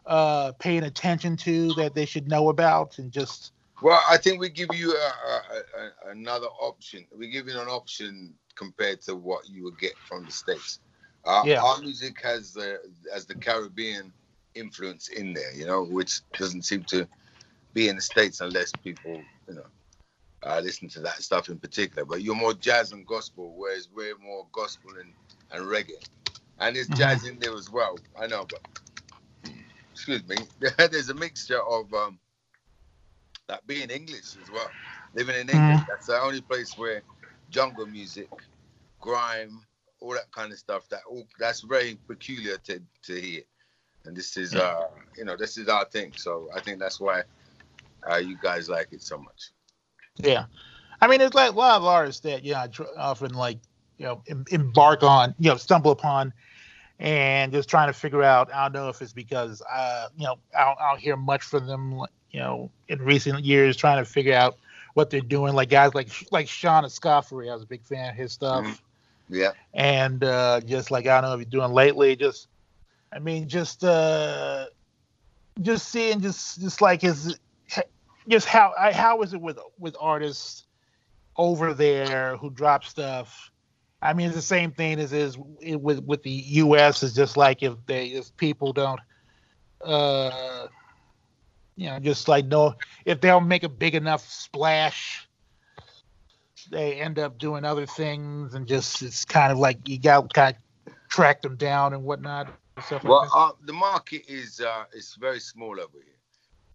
uh, paying attention to that they should know about and just Well, I think we give you a, a, a, another option. We give you an option compared to what you would get from the states. Uh, Yeah. Our music has the has the Caribbean influence in there, you know, which doesn't seem to be in the states unless people, you know, uh, listen to that stuff in particular. But you're more jazz and gospel, whereas we're more gospel and, and reggae. And there's jazz in there as well. I know, but excuse me, [LAUGHS] there's a mixture of um, that being English as well. Living in England, that's the only place where jungle music, grime, all that kind of stuff. That all that's very peculiar to to hear. And this is uh, you know, this is our thing. So I think that's why uh, you guys like it so much. Yeah, I mean, there's like a lot of artists that you know tr- often like you know em- embark on, you know, stumble upon, and just trying to figure out. I don't know if it's because uh, you know I don't, I don't hear much from them, you know, in recent years, trying to figure out what they're doing. Like guys like like Sean Escoffery, I was a big fan of his stuff, Mhm. Yeah. and uh, just like I don't know if you're doing lately, just I mean, just uh, just seeing just just like his just how I, how is it with with artists over there who drop stuff? I mean, it's the same thing as is with with the U.S. It's just like if they if people don't, uh, you know, just like no, if they don't make a big enough splash, they end up doing other things, and just it's kind of like you got kind of track them down and whatnot. and Well, like uh, the market is uh, is very small over here.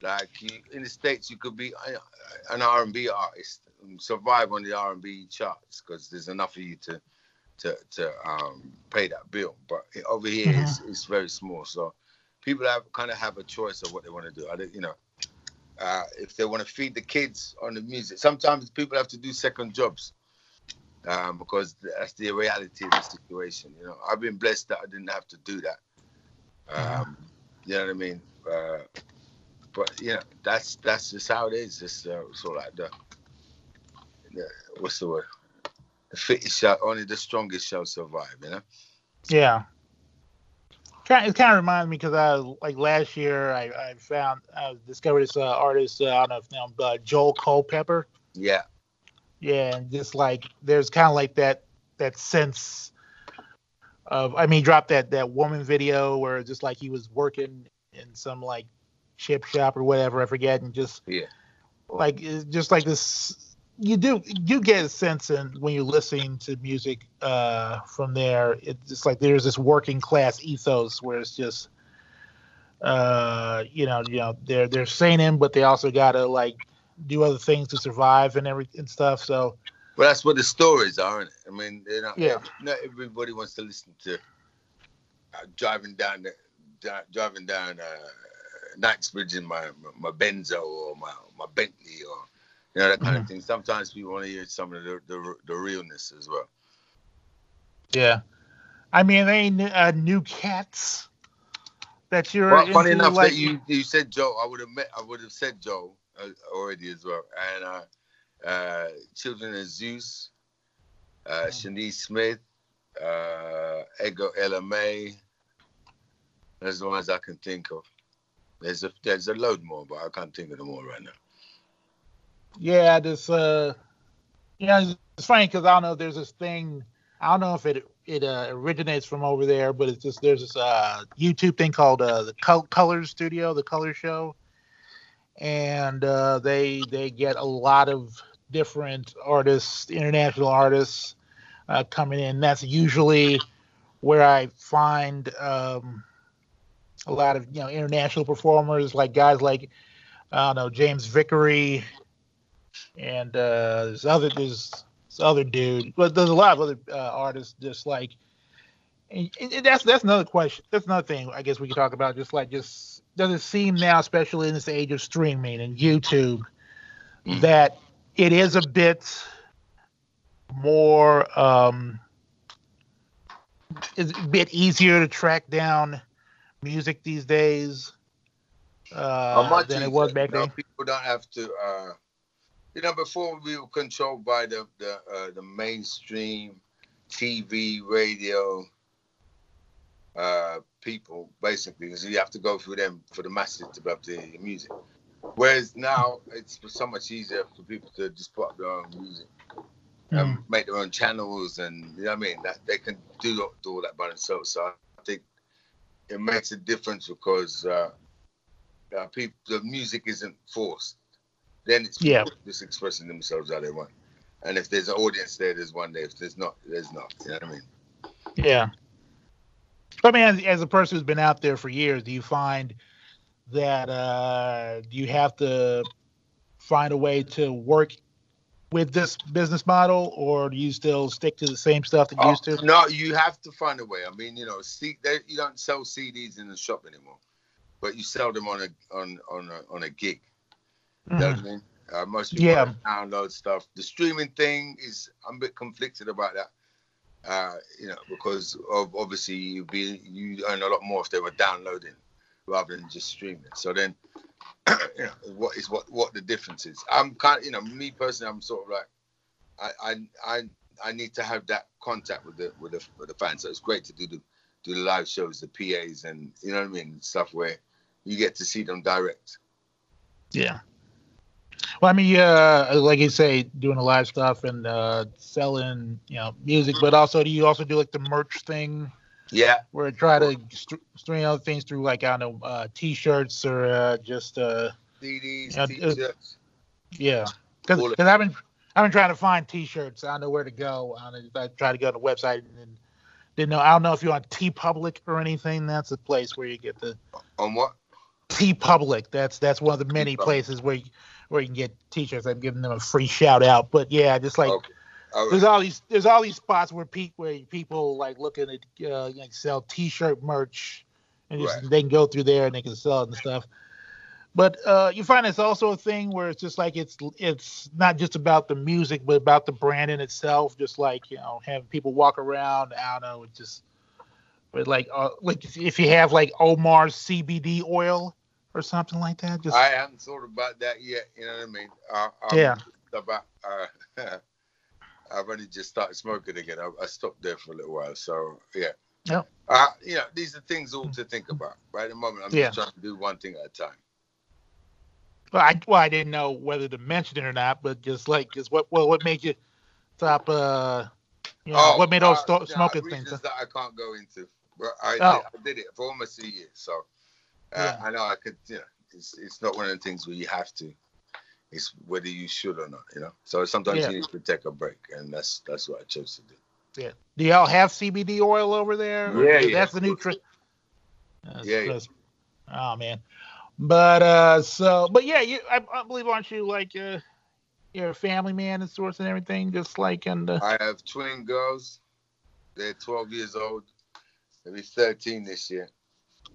Like you, in the states, you could be uh, an R and B artist, and survive on the R and B charts because there's enough of you to to to um, pay that bill. But over here, it's, it's very small. So people have kind of have a choice of what they want to do. I you know, uh, if they want to feed the kids on the music, sometimes people have to do second jobs. Um, because that's the reality of the situation. You know, I've been blessed that I didn't have to do that. Um, you know what I mean? Uh, but you know, that's that's just how it is. Just uh, sort like the, the what's the word? The fittest shall only the strongest shall survive. You know? Yeah. It kind of reminds me because I like last year I, I found I discovered this uh, artist uh, I don't know if now uh, Joel Culpepper. Yeah. Yeah, and just like there's kind of like that that sense of I mean, dropped that that woman video where just like he was working in some like chip shop or whatever I forget, and just Yeah. like just like this. You do you get a sense in when you're listening to music uh, from there. It's just like there's this working class ethos where it's just uh, you know you know they're they're sane but they also gotta like do other things to survive and every and stuff. So Well, that's what the stories are, it? I mean, you know, Yeah. not everybody wants to listen to uh, driving down the driving down uh, Knightsbridge in my my Benzo or my my Bentley or you know that kind of thing. Sometimes people want to hear some of the, the the realness as well. yeah, I mean they ain't uh, new cats that you're Well, funny enough like, that you you said Joe, I would have met I would have said Joe uh, already as well, and uh, uh, Children of Zeus, uh, Shanice Smith, uh, Ego Ella May. Those are the ones I can think of. There's a there's a load more, but I can't think of them all right now. yeah, this uh, you know, it's funny because I don't know. There's this thing. I don't know if it it uh, originates from over there, but it's just there's this uh YouTube thing called uh the Col- Color Studio, the Color Show, and uh, they they get a lot of different artists, international artists. uh, coming in. That's usually where I find um, a lot of you know international performers, like guys like I don't know James Vickery, and uh, there's other there's this other dude, but there's a lot of other uh, artists just like. And, and that's that's another question. That's another thing I guess we could talk about. Just like just does it seem now, especially in this age of streaming and YouTube, Mm. that it is a bit more um, is a bit easier to track down music these days uh, How much than it is was back You then. People don't have to. Uh, you know, before we were controlled by the the uh, the mainstream TV, radio uh, people, basically, because you have to go through them for the masses to be able to hear your music. Whereas now it's so much easier for people to just put up their own music and make their own channels, and you know what I mean. That they can do do all that by themselves. So I think it makes a difference because uh, uh, people the music isn't forced. Then it's Yeah. people just expressing themselves how they want. And if there's an audience there, there's one there. If there's not, there's not. You know what I mean? Yeah. I mean, as, as a person who's been out there for years, do you find that uh, you have to find a way to work with this business model, or do you still stick to the same stuff that you Oh, used to? No, you have to find a way. I mean, you know, see, they, you don't sell CDs in the shop anymore, but you sell them on a on on a, on a gig. You know what I mean? Uh, most people Yeah. download stuff. The streaming thing is I'm a bit conflicted about that. Uh, you know, because of obviously you be you earn a lot more if they were downloading rather than just streaming. So then, you [COUGHS] know, what is what what the difference is? I'm kind of you know me personally, I'm sort of like I I I, I need to have that contact with the with the with the fans. So it's great to do the do the live shows, the PAs, and you know what I mean, stuff where you get to see them direct. Yeah. Well, I mean, uh, like you say, doing the live stuff and uh, selling, you know, music, but also do you also do like the merch thing Yeah, we're try to st- string other things through like I don't know, uh, t-shirts or uh, just uh, CDs, Yeah, uh, t-shirts. yeah, because I've been I've been trying to find t-shirts. I don't know where to go. I, know, I tried to go to the website and then didn't know. I don't know if you're on TeePublic or anything. That's a place where you get the On what? TeePublic. That's that's one of the many TeePublic. places where you, where you can get t-shirts. I'm giving them a free shout out. But yeah, just like okay. There's all these there's all these spots where pe- where people like looking at uh, like sell t-shirt merch and just Right. they can go through there and they can sell it and stuff. But uh, you find it's also a thing where it's just like it's it's not just about the music, but about the brand in itself. Just like you know, having people walk around. I don't know, just but like uh, like if you have like Omar's CBD oil or something like that. Just I haven't thought about that yet. You know what I mean? Uh, Yeah. About uh, [LAUGHS] I've only just started smoking again. I, I stopped there for a little while, so yeah. Yep. Uh, you know, these are things all to think about. Right at the moment, I'm Yeah. just trying to do one thing at a time. Well, I well, I didn't know whether to mention it or not, but just like, just what well, what made you stop? Uh, you know, what made those uh, yeah, smoking reasons things? that I can't go into. But I, Oh. did, I did it for almost a year, so uh, Yeah. I know I could. You know, it's it's not one of the things where you have to. It's whether you should or not. You know, so sometimes Yeah. you need to take a break, and that's that's what I chose to do. Yeah. Do y'all have CBD oil over there? Yeah, yeah. That's the new trend. Yeah, yeah. Oh man, but uh, so but yeah, you I, I believe aren't you like uh, you're a family man and source and everything, just like and uh, I have twin girls. They're 12 years old. They'll be 13 this year.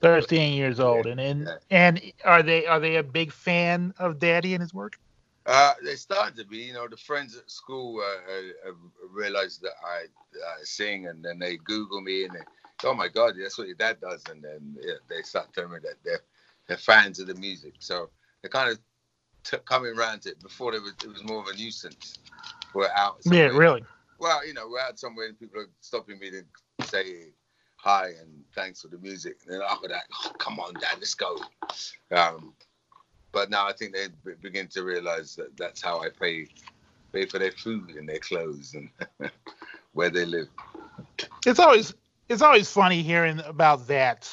13 years old, and and Yeah. and are they are they a big fan of Daddy and his work? Uh, they started to be, you know, the friends at school uh, uh, realized that I sing, and then they Google me and they, oh my God, that's what your dad does, and then yeah, they start telling me that they're they're fans of the music, so they're kind of t- coming around to it. Before it was it was more of a nuisance. We're out. Yeah, really. Well, you know, we're out somewhere and people are stopping me to say hi and thanks for the music. And then after that, oh, come on, Dad, let's go. Um, but now I think they be- begin to realize that that's how I pay pay for their food and their clothes and [LAUGHS] where they live. it's always it's always funny hearing about that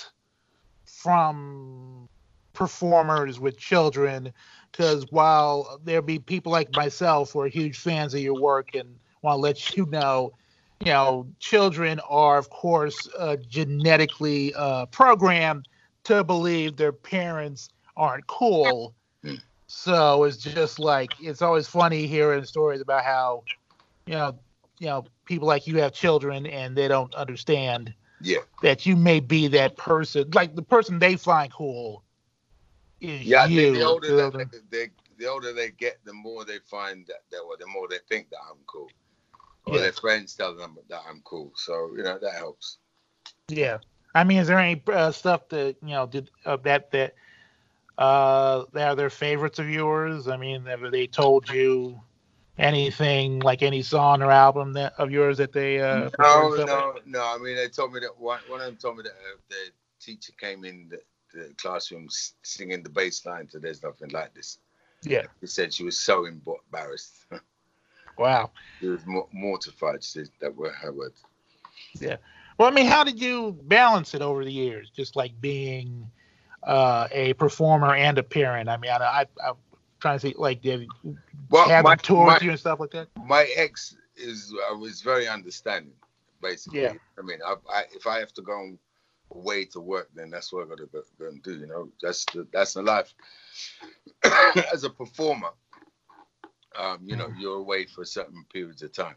from performers with children because while there be people like myself who are huge fans of your work and want to let you know you know, children are, of course, uh, genetically uh, programmed to believe their parents aren't cool. Hmm. So it's just like it's always funny hearing stories about how, you know, you know, people like you have children and they don't understand Yeah, that you may be that person, like the person they find cool. Is yeah. I you. think the older they, they, the older they get, the more they find that, that well, the more they think that I'm cool, or Yeah. their friends tell them that I'm cool. So you know that helps. Yeah, I mean, is there any uh, stuff that you know did uh, that that uh are their favorites of yours? I mean, have they told you anything like any song or album that of yours that they uh? No, prefer and stuff no, no. I mean, they told me that one, one of them told me that uh, the teacher came in the, the classroom singing the bass line to "There's Nothing Like This." Yeah. He said she was so embarrassed. [LAUGHS] Wow. she was mo- mortified. She said that were her words. Yeah. Well, I mean, how did you balance it over the years? Just like being uh, a performer and a parent. I mean, I, I I'm trying to see like did Well, have my, them tour my, with you and stuff like that? my ex is uh, was very understanding. Basically, Yeah. I mean, I, I, if I have to go away to work, then that's what I got to go, go and do. You know, that's the, that's the life. [COUGHS] As a performer, um, you know, you're away for certain periods of time.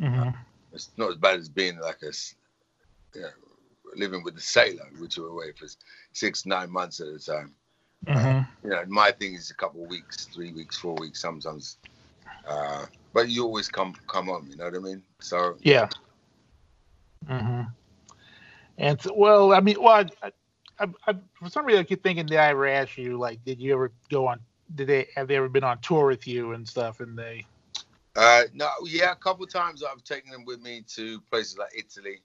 hmm It's not as bad as being like a you know, living with the sailor, which you're away for six, nine months at a time. hmm You know, my thing is a couple of weeks, three weeks, four weeks, sometimes. Uh, but you always come come home. You know what I mean? So Yeah. hmm And so, well, I mean, well, I, I, I, for some reason, I keep thinking that I ever asked you, like, did you ever go on? Did they have they ever been on tour with you and stuff? And they, Uh, no, yeah, a couple of times I've taken them with me to places like Italy,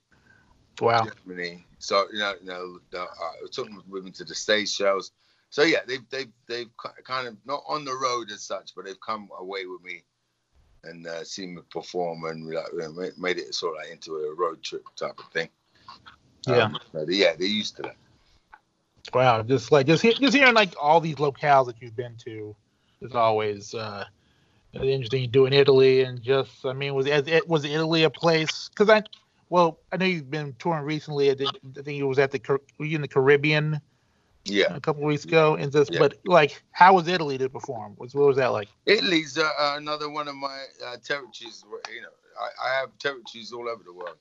wow, Germany. So you know, you know, the, uh, I took them with me to the stage shows. So yeah, they've they've they've kind of not on the road as such, but they've come away with me and uh, seen me perform and like, you know, ma- made it sort of like into a road trip type of thing. Yeah. Um, so they- yeah, they're used to that. wow, just like just he- just hearing like all these locales that you've been to is always uh interesting. You do in Italy and just, I mean, was it was Italy a place? Because I, well, I know you've been touring recently. I think I think it was at the were you in the Caribbean? Yeah, a couple of weeks ago, and just Yeah. but like, how was Italy to perform? Was what was that like? Italy's uh, uh, another one of my uh, territories. Where, you know, I, I have territories all over the world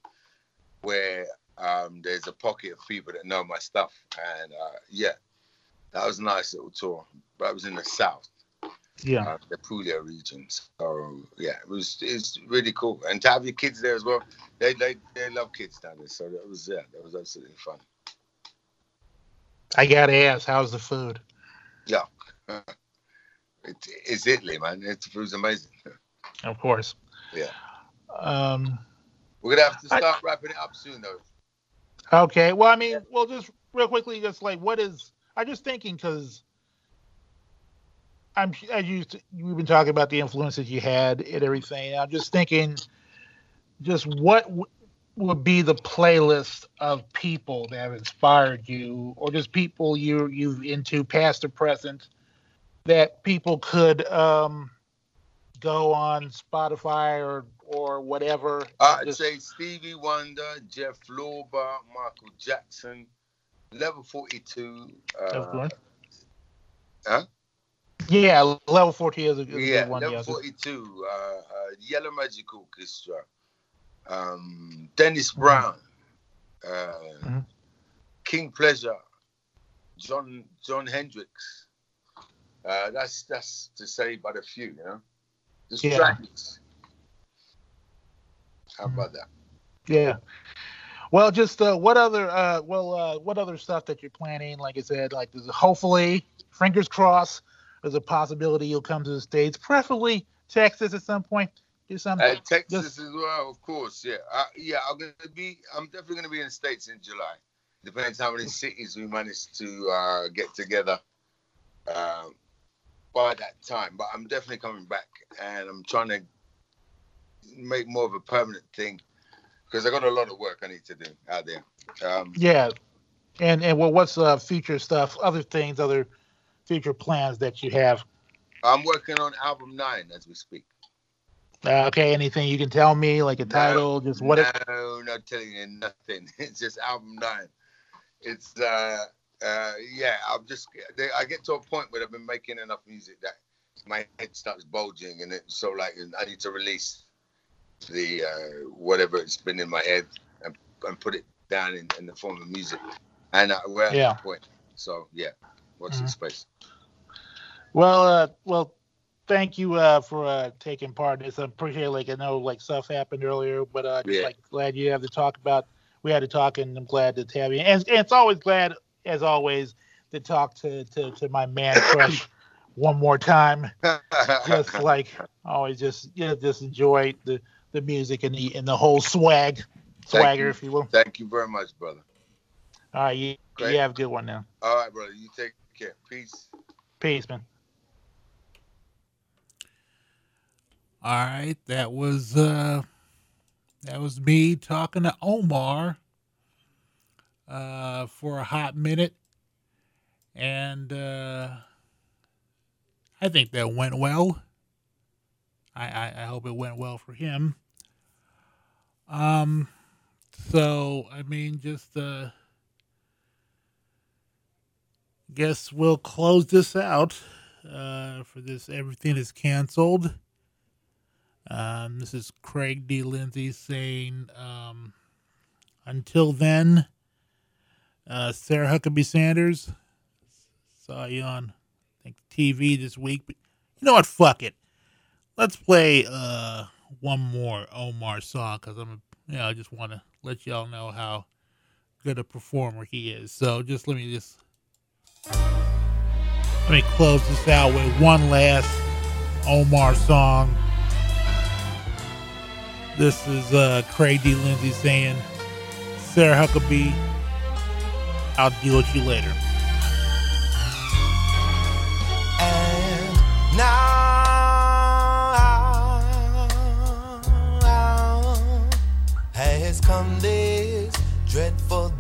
where um, there's a pocket of people that know my stuff, and uh, yeah, that was a nice little tour. But I was in the south, Yeah, uh, the Puglia region. So yeah, it was it's really cool, and to have your kids there as well. They they, they love kids down there, so that was yeah, that was absolutely fun. I gotta ask, how's the food? [LAUGHS] It, it's Italy, man. It's, it was amazing. [LAUGHS] Of course. Yeah. Um. We're gonna have to I- start wrapping it up soon, though. Okay. Well, I mean, well, just real quickly, just like, what is? I'm just thinking because I'm as you we've been talking about the influences you had and everything. I'm just thinking, just what w- would be the playlist of people that have inspired you, or just people you you've into past or present, that people could um go on Spotify or or whatever. I'd Just- say Stevie Wonder, Jeff Lorber, Michael Jackson, Level 42. Of Uh. Huh? Yeah, level 40 is a, is yeah, good one. Level Yeah. 42. Uh, uh, Yellow Magic Orchestra. Um, Dennis Mm-hmm. Brown. Uh, Mhm. King Pleasure. Jon Jon Hendricks. Uh, that's that's to say but a few, you know. The Yeah. How about that? Yeah. Well, just uh, what other uh, well uh, what other stuff that you're planning? Like I said, like there's hopefully, fingers crossed, there's a possibility you'll come to the states, preferably Texas at some point. Do something. Uh, Texas Just- as well, of course. Yeah, uh, yeah. I'm gonna be. I'm definitely gonna be in the states in July. Depends how many cities we manage to uh, get together uh, by that time. But I'm definitely coming back, and I'm trying to make more of a permanent thing because I got a lot of work I need to do out there. Um, yeah. And and well, what's uh, future stuff? Other things, other future plans that you have? I'm working on album nine as we speak. Uh, okay, anything you can tell me, like a title, just what? it, No, not telling you nothing. [LAUGHS] It's just album nine. It's uh, uh, yeah. I'm just. I get to a point where I've been making enough music that my head starts bulging, and it's so like I need to release the uh, whatever it's been in my head and, and put it down in, in the form of music. And uh, we're at Yeah. that point. So yeah, this space. well, uh, well, thank you uh, for uh, taking part in this. I appreciate. Like I know, like stuff happened earlier, but uh, just Yeah. like glad you have to talk about. We had to talk, and I'm glad to have you. And, and it's always glad, as always, to talk to to, to my man [COUGHS] crush one more time. [LAUGHS] just like always just you know just enjoy the the music and the and the whole swag swagger if you will Thank you very much, brother. all right you, Great. you have a good one now All right, brother. You take care. Peace. peace man All right, that was uh that was me talking to Omar uh for a hot minute. And uh I think that went well. I, I, I hope it went well for him. Um so I mean just uh guess we'll close this out uh for this everything is canceled. Um, this is Craig D. Lindsey saying, um, until then, uh, Sarah Huckabee Sanders saw you on, I think, TV this week. But you know what? Fuck it. Let's play uh, one more Omar song because I'm, you know, I just want to let y'all know how good a performer he is. So just let me just let me close this out with one last Omar song. This is uh, Craig D. Lindsey saying, Sarah Huckabee, I'll deal with you later. And now has come this dreadful